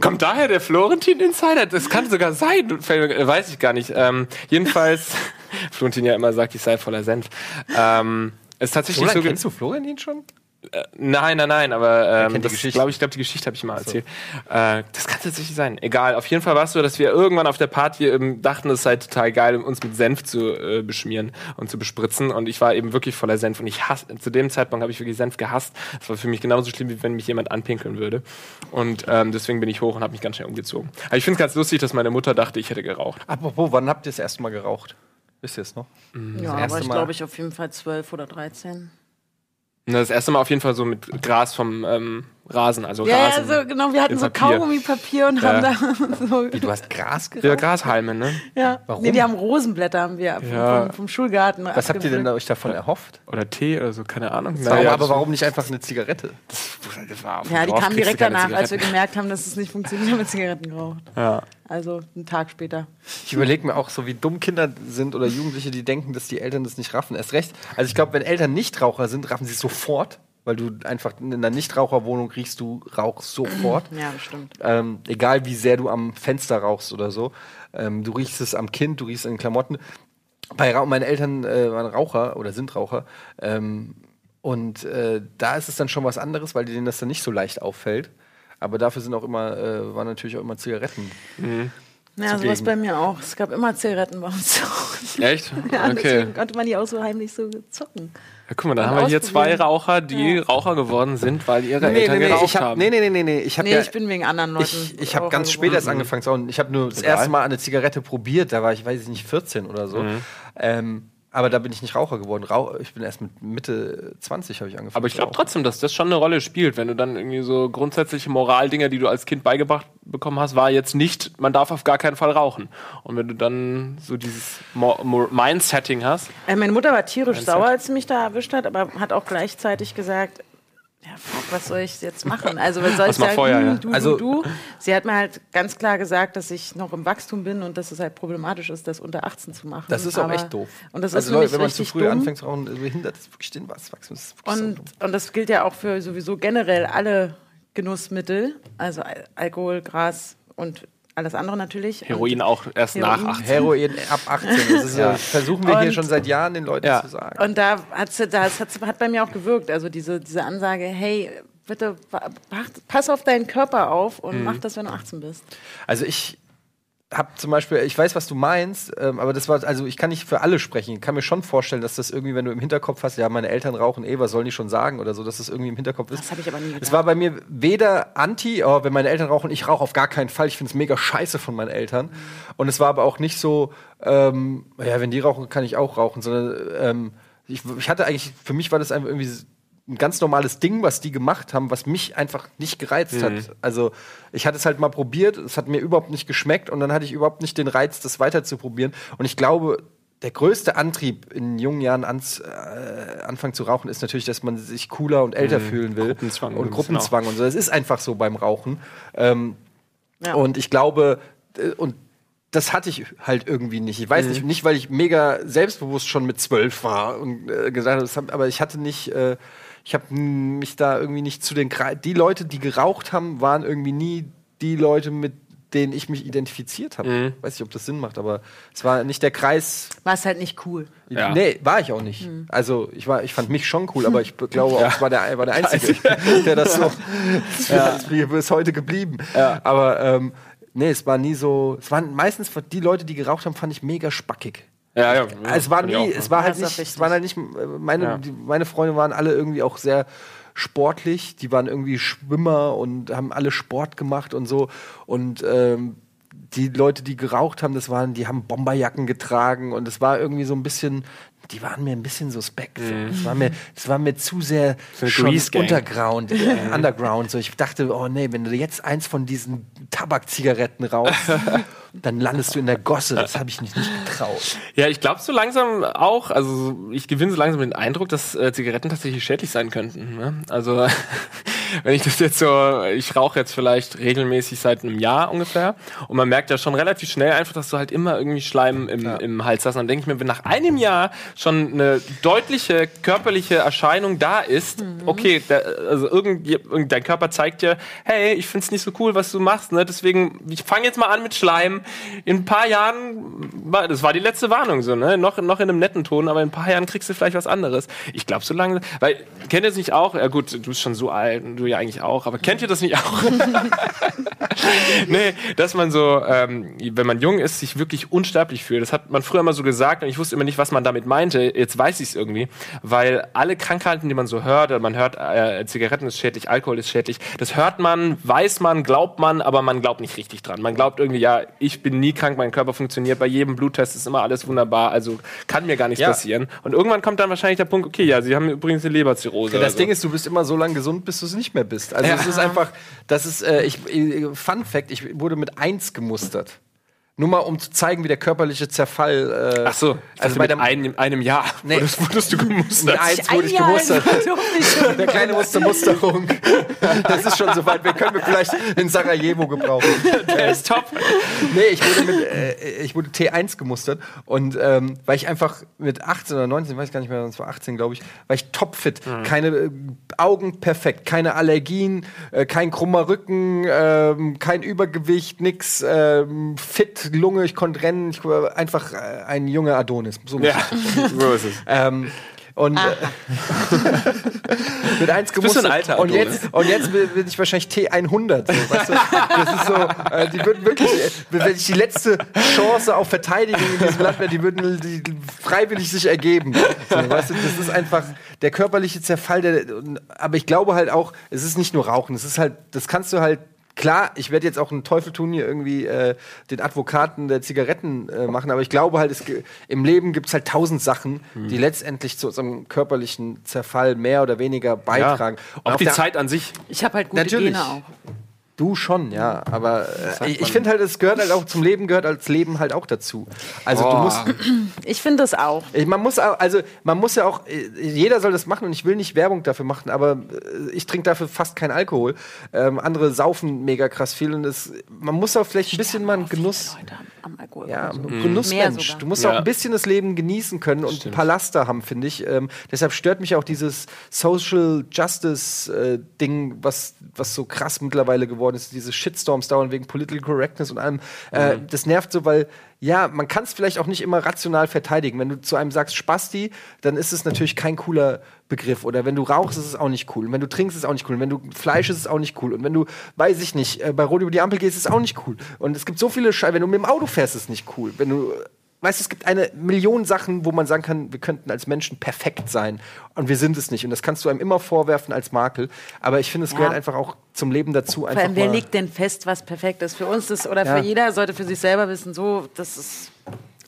S2: Kommt daher der Florentin Insider? Das kann sogar sein, äh, weiß ich gar nicht. Ähm, jedenfalls, Florentin ja immer sagt, ich sei voller Senf. Ähm, ist tatsächlich
S1: Roland,
S2: so.
S1: kennst du Florentin schon?
S2: Nein, nein, nein, aber ähm, das glaube ich, glaube die Geschichte habe ich mal erzählt. Äh, das kann tatsächlich sein. Egal. Auf jeden Fall war es so, dass wir irgendwann auf der Party ähm, dachten, es sei total geil, uns mit Senf zu äh, beschmieren und zu bespritzen. Und ich war eben wirklich voller Senf und ich hasse. Zu dem Zeitpunkt habe ich wirklich Senf gehasst. Das war für mich genauso schlimm, wie wenn mich jemand anpinkeln würde. Und ähm, deswegen bin ich hoch und habe mich ganz schnell umgezogen. Aber ich finde es ganz lustig, dass meine Mutter dachte, ich hätte geraucht.
S1: Apropos, wann habt ihr das erste Mal geraucht? Wisst ihr es noch?
S3: Ja,
S1: erste
S3: aber ich glaube, ich auf jeden Fall 12 oder 13.
S2: Das erste Mal auf jeden Fall so mit Gras vom ähm, Rasen, also
S3: Ja, ja,
S2: Rasen.
S3: so, genau. Wir hatten so
S2: Papier.
S3: Kaugummipapier und haben da so.
S1: Du hast Gras geraucht?
S2: Ja, Grashalme, ne?
S3: Ja.
S1: Warum?
S3: Nee, wir haben Rosenblätter haben wir vom,
S2: Ja.
S3: vom, vom Schulgarten.
S1: Was habt ihr denn euch davon erhofft?
S2: Oder Tee oder so, keine Ahnung.
S1: Warum,
S2: Naja,
S1: aber
S2: das-
S1: warum nicht einfach eine Zigarette?
S2: das war auf dem
S3: Ja, die
S2: du
S3: direkt danach, als wir gemerkt haben, dass es nicht funktioniert mit Zigaretten geraucht.
S2: Ja.
S3: Also einen Tag später.
S1: Ich überlege mir auch so, wie dumm Kinder sind oder Jugendliche, die denken, dass die Eltern das nicht raffen. Erst recht. Also ich glaube, wenn Eltern Nichtraucher sind, raffen sie es sofort, weil du einfach in einer Nichtraucherwohnung riechst du Rauch sofort.
S3: Ja, bestimmt.
S1: Ähm, egal wie sehr du am Fenster rauchst oder so. Ähm, du riechst es am Kind, du riechst es an den Klamotten. Bei Rauch, meine Eltern äh, waren Raucher oder sind Raucher. Ähm, und äh, da ist es dann schon was anderes, weil denen das dann nicht so leicht auffällt. Aber dafür sind auch immer, äh, waren natürlich auch immer Zigaretten.
S3: Ja, sowas
S1: zugegen.
S3: bei mir auch. Es gab immer Zigaretten bei uns.
S2: Echt?
S3: Ja,
S2: Okay.
S3: konnte man die auch so heimlich so zocken.
S2: Ja, guck mal, dann
S3: Mal
S2: haben wir hier zwei. Raucher, die Raucher geworden sind, weil ihre Eltern
S1: nee,
S2: geraucht
S1: ich hab,
S2: haben.
S1: nee, nee, nee, nee, nee. Ich
S3: Nee,
S1: ja,
S3: ich bin wegen anderen Leuten.
S1: ich, ich habe ganz spät erst angefangen zu rauchen. Ich habe nur das
S2: Egal.
S1: erste Mal eine Zigarette probiert, da war ich, weiß ich nicht, 14 oder so.
S2: Mhm.
S1: Ähm, aber da bin ich nicht Raucher geworden. Rauch, ich bin erst mit Mitte 20 habe ich angefangen.
S2: Aber ich glaube trotzdem, dass das schon eine Rolle spielt, wenn du dann irgendwie so grundsätzliche Moraldinger, die du als Kind beigebracht bekommen hast, war jetzt nicht, man darf auf gar keinen Fall rauchen. Und wenn du dann so dieses Mo Mo Mindsetting hast,
S3: Äh, meine Mutter war tierisch sauer, als sie mich da erwischt hat, aber hat auch gleichzeitig gesagt, ja, fuck, was soll ich jetzt machen? Also, was soll ich sagen?
S2: Feuer, ja.
S3: du,
S1: Also-
S3: du, du. Sie hat mir halt ganz klar gesagt, dass ich noch im Wachstum bin und dass es halt problematisch ist, das unter 18 zu machen.
S1: Das ist auch
S3: Aber-
S1: echt doof.
S3: Und das
S1: also
S3: ist
S1: Leute, wenn man zu früh
S3: dumm.
S1: anfängt zu rauchen, behindert das wirklich den was Wachstum. Das ist wirklich so
S3: Und, und das gilt ja auch für sowieso generell alle Genussmittel, also Al Alkohol, Gras und alles andere natürlich.
S2: Heroin auch erst
S3: Heroin.
S2: nach 18.
S1: Heroin ab 18. Das ist ja. versuchen wir hier
S3: Und-
S1: schon seit Jahren den Leuten
S2: Ja.
S1: zu sagen.
S3: Und da hat sie, das hat, hat bei mir auch gewirkt. Also diese, diese Ansage, hey, bitte pass auf deinen Körper auf und
S1: Mhm.
S3: mach das, wenn du 18 bist.
S1: Also ich habe zum Beispiel, ich weiß, was du meinst, ähm, aber das war, also ich kann nicht für alle sprechen. Ich kann mir schon vorstellen, dass das irgendwie, wenn du im Hinterkopf hast, ja, meine Eltern rauchen eh, was sollen die schon sagen oder so, dass das irgendwie im Hinterkopf ist.
S3: Das habe ich aber nie gedacht.
S1: Es war bei mir weder anti, oh, wenn meine Eltern rauchen, ich rauche auf gar keinen Fall. Ich finde es mega scheiße von meinen Eltern. Und es war aber auch nicht so, ähm, ja, wenn die rauchen, kann ich auch rauchen, sondern ähm, ich, ich hatte eigentlich, für mich war das einfach irgendwie ein ganz normales Ding, was die gemacht haben, was mich einfach nicht gereizt hat. Also ich hatte es halt mal probiert, es hat mir überhaupt nicht geschmeckt und dann hatte ich überhaupt nicht den Reiz, das weiter zu probieren. Und ich glaube, der größte Antrieb in jungen Jahren ans, äh, anfangen zu rauchen ist natürlich, dass man sich cooler und älter fühlen will.
S2: Gruppenzwang
S1: und
S2: ein bisschen
S1: Gruppenzwang und so. Das ist einfach so beim Rauchen. Ähm,
S3: Ja.
S1: Und ich glaube, äh, und das hatte ich halt irgendwie nicht. Ich
S2: Mhm.
S1: weiß nicht, nicht, weil ich mega selbstbewusst schon mit zwölf war und äh, gesagt habe, aber ich hatte nicht, äh, ich habe mich da irgendwie nicht zu den die Leute, die geraucht haben, waren irgendwie nie die Leute, mit denen ich mich identifiziert habe.
S2: Mhm.
S1: Weiß nicht, ob das Sinn macht, aber es war nicht der Kreis.
S3: War es halt nicht cool.
S2: Ja.
S1: Nee, war ich auch nicht. Also ich war, ich fand mich schon cool, aber ich glaube auch, es war der, war der Einzige, der das so mir bis heute geblieben. Aber ähm, nee, es war nie so. Es waren meistens die Leute, die geraucht haben, fand ich mega spackig.
S2: Ja, ja.
S1: es war nie, es war halt nicht, es waren halt nicht, äh, meine,
S2: Ja.
S1: die, meine Freunde waren alle irgendwie auch sehr sportlich. Die waren irgendwie Schwimmer und haben alle Sport gemacht und so. Und ähm, die Leute, die geraucht haben, das waren, die haben Bomberjacken getragen und es war irgendwie so ein bisschen, die waren mir ein bisschen suspekt. So. Das, war mir, das war mir zu sehr schon. Unterground, äh, Underground. So, ich dachte, oh nee, wenn du jetzt eins von diesen Tabakzigaretten rauchst, dann landest du in der Gosse. Das habe ich nicht, nicht getraut.
S2: Ja, ich glaube so langsam auch, also ich gewinne so langsam den Eindruck, dass äh, Zigaretten tatsächlich schädlich sein könnten. Ne? Also wenn ich das jetzt so, ich rauche jetzt vielleicht regelmäßig seit einem Jahr ungefähr und man merkt ja schon relativ schnell einfach, dass du halt immer irgendwie Schleim im, im Hals hast. Und dann denke ich mir, wenn nach einem Jahr schon eine deutliche körperliche Erscheinung da ist, okay, da, also irgend, irgend- dein Körper zeigt dir, hey, ich find's nicht so cool, was du machst, ne? deswegen, ich fange jetzt mal an mit Schleim. In ein paar Jahren, das war die letzte Warnung so, ne? noch, noch in einem netten Ton, aber in ein paar Jahren kriegst du vielleicht was anderes. Ich glaube, so lange, weil, kennt ihr es nicht auch? Ja gut, du bist schon so alt, und du ja eigentlich auch, aber kennt ihr das nicht auch? nee, dass man so, ähm, wenn man jung ist, sich wirklich unsterblich fühlt. Das hat man früher immer so gesagt und ich wusste immer nicht, was man damit meinte. Jetzt weiß ich es irgendwie, weil alle Krankheiten, die man so hört, oder man hört, äh, Zigaretten ist schädlich, Alkohol ist schädlich, das hört man, weiß man, glaubt man, aber man glaubt nicht richtig dran. Man glaubt irgendwie, ja, ich bin nie krank, mein Körper funktioniert, bei jedem Bluttest ist immer alles wunderbar, also kann mir gar nichts
S1: Ja.
S2: passieren. Und irgendwann kommt dann wahrscheinlich der Punkt, okay, ja, Sie haben übrigens eine Leberzirrhose.
S1: Ja, das
S2: oder
S1: Ding ist, du bist immer so lange gesund, bis du es nicht mehr bist. Also
S2: Ja.
S1: es ist einfach, das ist, äh, ich, äh, Fun Fact, ich wurde mit eins gemustert. Nur mal, um zu zeigen, wie der körperliche Zerfall. Äh,
S2: Ach so,
S1: also bei
S2: einem, einem Jahr
S1: Nee.
S2: wurdest, wurdest du gemustert.
S1: mit eins wurde ich gemustert. Der kleine musste Musterung. Das ist schon soweit. Wir können wir vielleicht in Sarajevo gebrauchen.
S2: Der ist top.
S1: Nee, ich wurde mit, äh, ich wurde T1 gemustert und ähm, weil ich einfach mit 18 oder 19, weiß ich gar nicht mehr, es war 18, glaube ich, war ich topfit. Keine äh, Augen perfekt, keine Allergien, äh, kein krummer Rücken, ähm, kein Übergewicht, nix, ähm, fit, Lunge, ich konnte rennen, ich war einfach äh, ein junger Adonis. So
S2: Ja, so ist es.
S1: ähm, und äh, mit eins
S2: bist du
S1: gemustert.
S2: ein alter
S1: und
S2: Adonis.
S1: jetzt und jetzt bin bin ich wahrscheinlich T100. So, weißt du? Das ist so, äh, die würden wirklich, äh, wenn ich die letzte Chance auf Verteidigung in diesem Land wäre, die würden die freiwillig sich ergeben. So, weißt du, das ist einfach der körperliche Zerfall. Der, aber ich glaube halt auch, es ist nicht nur Rauchen. Es ist halt, das kannst du halt Klar, ich werde jetzt auch einen Teufel tun, hier irgendwie äh, den Advokaten der Zigaretten äh, machen, aber ich glaube halt, es, im Leben gibt es halt tausend Sachen,
S2: Hm.
S1: die letztendlich zu unserem körperlichen Zerfall mehr oder weniger beitragen. Und
S2: Auch
S1: auf
S2: die Zeit an sich.
S3: Ich habe halt gute
S1: Natürlich.
S3: Gene auch.
S1: Du schon, ja, aber äh, ich, finde halt, es gehört halt auch zum Leben, gehört als Leben halt auch dazu. Also du
S2: Boah.
S1: musst,
S3: Ich finde das auch.
S1: ich, man muss auch, also man muss ja auch, äh, jeder soll das machen und ich will nicht Werbung dafür machen, aber äh, ich trinke dafür fast keinen Alkohol. Ähm, andere saufen mega krass viel und es, man muss auch vielleicht ein bisschen mal einen Genuss.
S3: Leute am, am Alkohol.
S1: Ja,
S3: So.
S1: ein Genussmensch. Du musst
S2: Ja.
S1: auch ein bisschen das Leben genießen können und ein paar Laster haben, finde ich. Ähm, deshalb stört mich auch dieses Social Justice äh, Ding, was, was so krass mittlerweile geworden ist. Diese Shitstorms dauern wegen Political Correctness und allem. Äh, das nervt so, weil ja, man kann es vielleicht auch nicht immer rational verteidigen. Wenn du zu einem sagst Spasti, dann ist es natürlich kein cooler Begriff. Oder wenn du rauchst, ist es auch nicht cool. Und wenn du trinkst, ist es auch nicht cool. Und wenn du Fleisch isst, ist es auch nicht cool. Und wenn du, weiß ich nicht, äh, bei Rot über die Ampel gehst, ist es auch nicht cool. Und es gibt so viele Scheiße. Wenn du mit dem Auto fährst, ist es nicht cool. Wenn du, weißt du, es gibt eine Million Sachen, wo man sagen kann, wir könnten als Menschen perfekt sein. Und wir sind es nicht. Und das kannst du einem immer vorwerfen als Makel. Aber ich finde, es
S3: Ja.
S1: gehört einfach auch zum Leben dazu.
S3: Vor
S1: Einfach
S3: allem, wer legt denn fest, was perfekt ist? Für uns ist, oder
S1: Ja.
S3: für jeder sollte für sich selber wissen, so, das ist.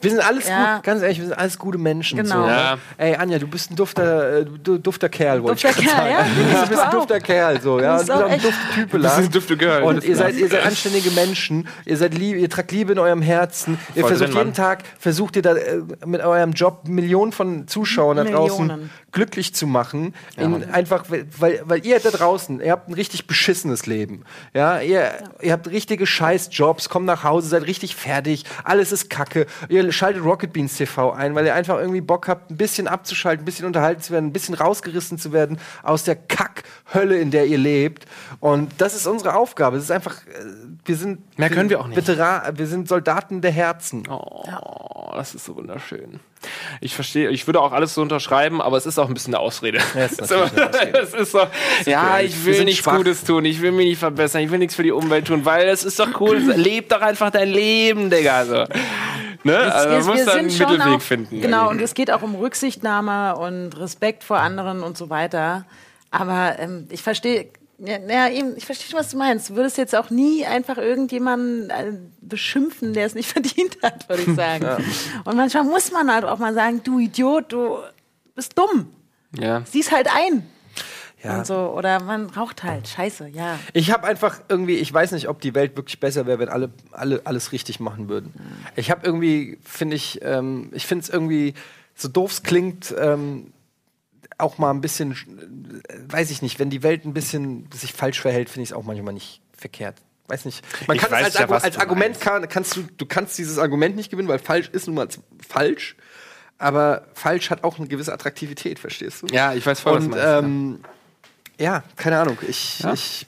S1: Wir sind alles
S3: Ja.
S1: gut, ganz ehrlich, wir sind alles gute Menschen.
S3: Genau.
S1: So,
S2: Ja.
S1: ne? Ey, Anja, du bist ein dufter, äh, du, dufter Kerl, wollte
S3: Dufter
S1: ich gerade
S3: Kerl,
S1: sagen.
S3: ja,
S1: Du bist ein dufter Kerl, so, ja. Du bist
S3: auch
S1: ein
S3: echt-
S1: dufter Typ,
S2: Du bist ein dufte Girl.
S1: Und ihr seid, ihr seid anständige Menschen, ihr seid lieb, ihr tragt Liebe in eurem Herzen. Ihr
S2: Voll
S1: versucht
S2: drin, Mann.
S1: jeden Tag, versucht ihr da äh, mit eurem Job Millionen von Zuschauern da draußen
S3: Millionen.
S1: glücklich zu machen. In, einfach, weil, weil ihr da draußen, ihr habt ein richtig beschissenes Leben. Ja, ihr, ihr habt richtige Scheißjobs, kommt nach Hause, seid richtig fertig, alles ist kacke. Ihr schaltet Rocket Beans TV ein, weil ihr einfach irgendwie Bock habt, ein bisschen abzuschalten, ein bisschen unterhalten zu werden, ein bisschen rausgerissen zu werden aus der Kackhölle, in der ihr lebt. Und das ist unsere Aufgabe. Es ist einfach, äh, wir sind
S2: Mehr können wir auch nicht.
S1: Veteran, wir sind Soldaten der Herzen.
S2: Oh, das ist so wunderschön. Ich verstehe, ich würde auch alles so unterschreiben, aber es ist auch ein bisschen eine Ausrede.
S1: Ja, ist eine Ausrede.
S2: es ist so, ja, ich
S1: Wir
S2: will nichts
S1: schwach.
S2: Gutes tun, ich will mich nicht verbessern, ich will nichts für die Umwelt tun, weil es ist doch cool, leb doch einfach dein Leben, Digga. So. Ne? Also, man
S3: Es-
S2: muss
S3: wir
S2: da einen Mittelweg
S3: auch,
S2: finden.
S3: Genau, und es geht auch um Rücksichtnahme und Respekt vor anderen und so weiter. Aber ähm, ich verstehe, ja, ja, eben, ich verstehe schon, was du meinst. Du würdest jetzt auch nie einfach irgendjemanden äh, beschimpfen, der es nicht verdient hat, würde ich sagen. Und manchmal muss man halt auch mal sagen, du Idiot, du bist dumm.
S2: Ja.
S3: Sieh's halt ein.
S1: Ja.
S3: Und so. Oder man raucht halt. Scheiße, ja.
S1: Ich habe einfach irgendwie, ich weiß nicht, ob die Welt wirklich besser wäre, wenn alle, alle alles richtig machen würden. Ich habe irgendwie, finde ich, ähm, ich finde es irgendwie, so doof es klingt, ähm, auch mal ein bisschen, äh, weiß ich nicht, wenn die Welt ein bisschen sich falsch verhält, finde ich es auch manchmal nicht verkehrt. Weiß nicht. Man
S2: Ich
S1: kann als,
S2: ja, was
S1: als Argument kann, kannst du, du kannst dieses Argument nicht gewinnen, weil falsch ist nun mal falsch. Aber falsch hat auch eine gewisse Attraktivität, verstehst du?
S2: Ja, ich weiß voll, was
S1: Und
S2: du meinst,
S1: ähm, ja, keine Ahnung. Ich,
S2: Ja.
S1: ich,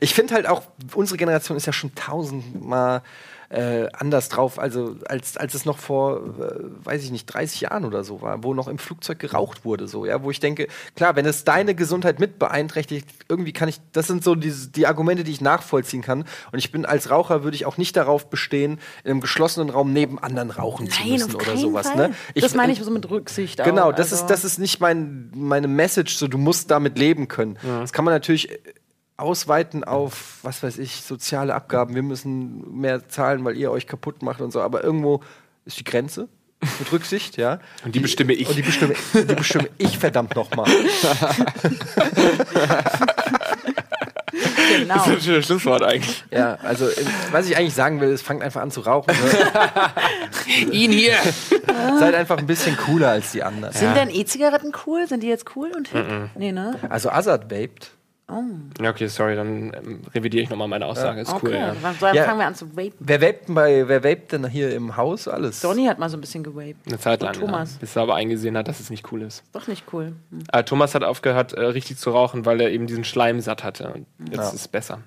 S1: ich finde halt auch, unsere Generation ist ja schon tausendmal äh, anders drauf, also als, als es noch vor, äh, weiß ich nicht, 30 Jahren oder so war, wo noch im Flugzeug geraucht wurde, so, ja, wo ich denke, klar, wenn es deine Gesundheit mit beeinträchtigt, irgendwie kann ich, das sind so die, die Argumente, die ich nachvollziehen kann. Und ich bin als Raucher, würde ich auch nicht darauf bestehen, in einem geschlossenen Raum neben anderen rauchen zu
S3: Nein,
S1: müssen
S3: auf
S1: oder
S3: keinen
S1: sowas.
S3: Fall.
S1: Ne?
S3: das meine ich so mit Rücksicht
S1: Genau,
S3: auch.
S1: das,
S3: also.
S1: ist, das ist nicht mein, meine Message, so du musst damit leben können. Das kann man natürlich ausweiten auf, was weiß ich, soziale Abgaben. Wir müssen mehr zahlen, weil ihr euch kaputt macht und so. Aber irgendwo ist die Grenze mit Rücksicht, ja.
S2: Und die bestimme ich.
S1: Und die bestimme, die bestimme ich verdammt nochmal.
S3: Genau.
S2: Das ist ein schönes Schlusswort eigentlich.
S1: Ja, also was ich eigentlich sagen will, ist, fangt einfach an zu rauchen. Ne?
S2: Ihn hier.
S1: Seid einfach ein bisschen cooler als die anderen.
S3: Sind denn E-Zigaretten cool? Sind die jetzt cool und hip? Nee, ne?
S1: Also Azad vaped.
S2: Ja, okay, sorry, dann ähm, revidiere ich nochmal meine Aussage. Ist cool,
S3: Okay,
S2: ja.
S3: dann
S1: Ja.
S3: fangen wir an zu vapen.
S1: Wer vaped denn bei, wer vaped denn hier im Haus? Alles.
S3: Donny hat mal so ein bisschen gewaped.
S2: Eine Zeit lang.
S3: Thomas.
S2: Ja, bis er aber eingesehen hat, dass es nicht cool ist.
S3: Doch nicht cool. Hm.
S2: Äh, Thomas hat aufgehört, äh, richtig zu rauchen, weil er eben diesen Schleim satt hatte. Und jetzt
S1: Ja.
S2: ist es besser.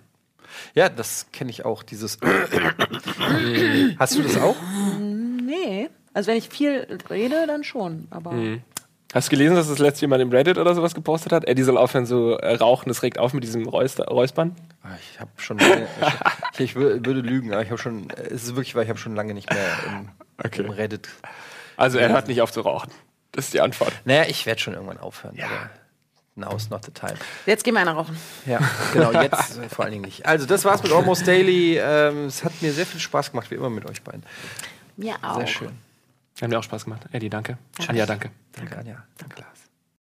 S1: Ja, das kenne ich auch, dieses. Hast du das auch?
S3: Nee. Also wenn ich viel rede, dann schon. Aber
S2: Hast du gelesen, dass das letzte jemand im Reddit oder sowas gepostet hat? Eddie soll aufhören zu äh, rauchen, das regt auf mit diesem Räuster Räuspern.
S1: Ah, Ich habe schon. lange- ich, ich wür- würde lügen, aber ich habe schon. Es ist wirklich, weil ich habe schon lange nicht mehr im,
S2: Okay.
S1: im Reddit.
S2: Also er hört nicht auf zu rauchen. Das ist die Antwort.
S1: Naja, ich werde schon irgendwann aufhören. Ja. Now's not the time.
S3: jetzt gehen wir einer rauchen.
S1: Ja, genau, jetzt äh, vor allen Dingen nicht. Also, das war's mit Almost Daily. Ähm, es hat mir sehr viel Spaß gemacht, wie immer mit euch beiden.
S3: Mir auch.
S1: Sehr schön.
S2: Hat mir auch Spaß gemacht. Eddie, danke. Anja, danke.
S1: Danke, Anja. Danke.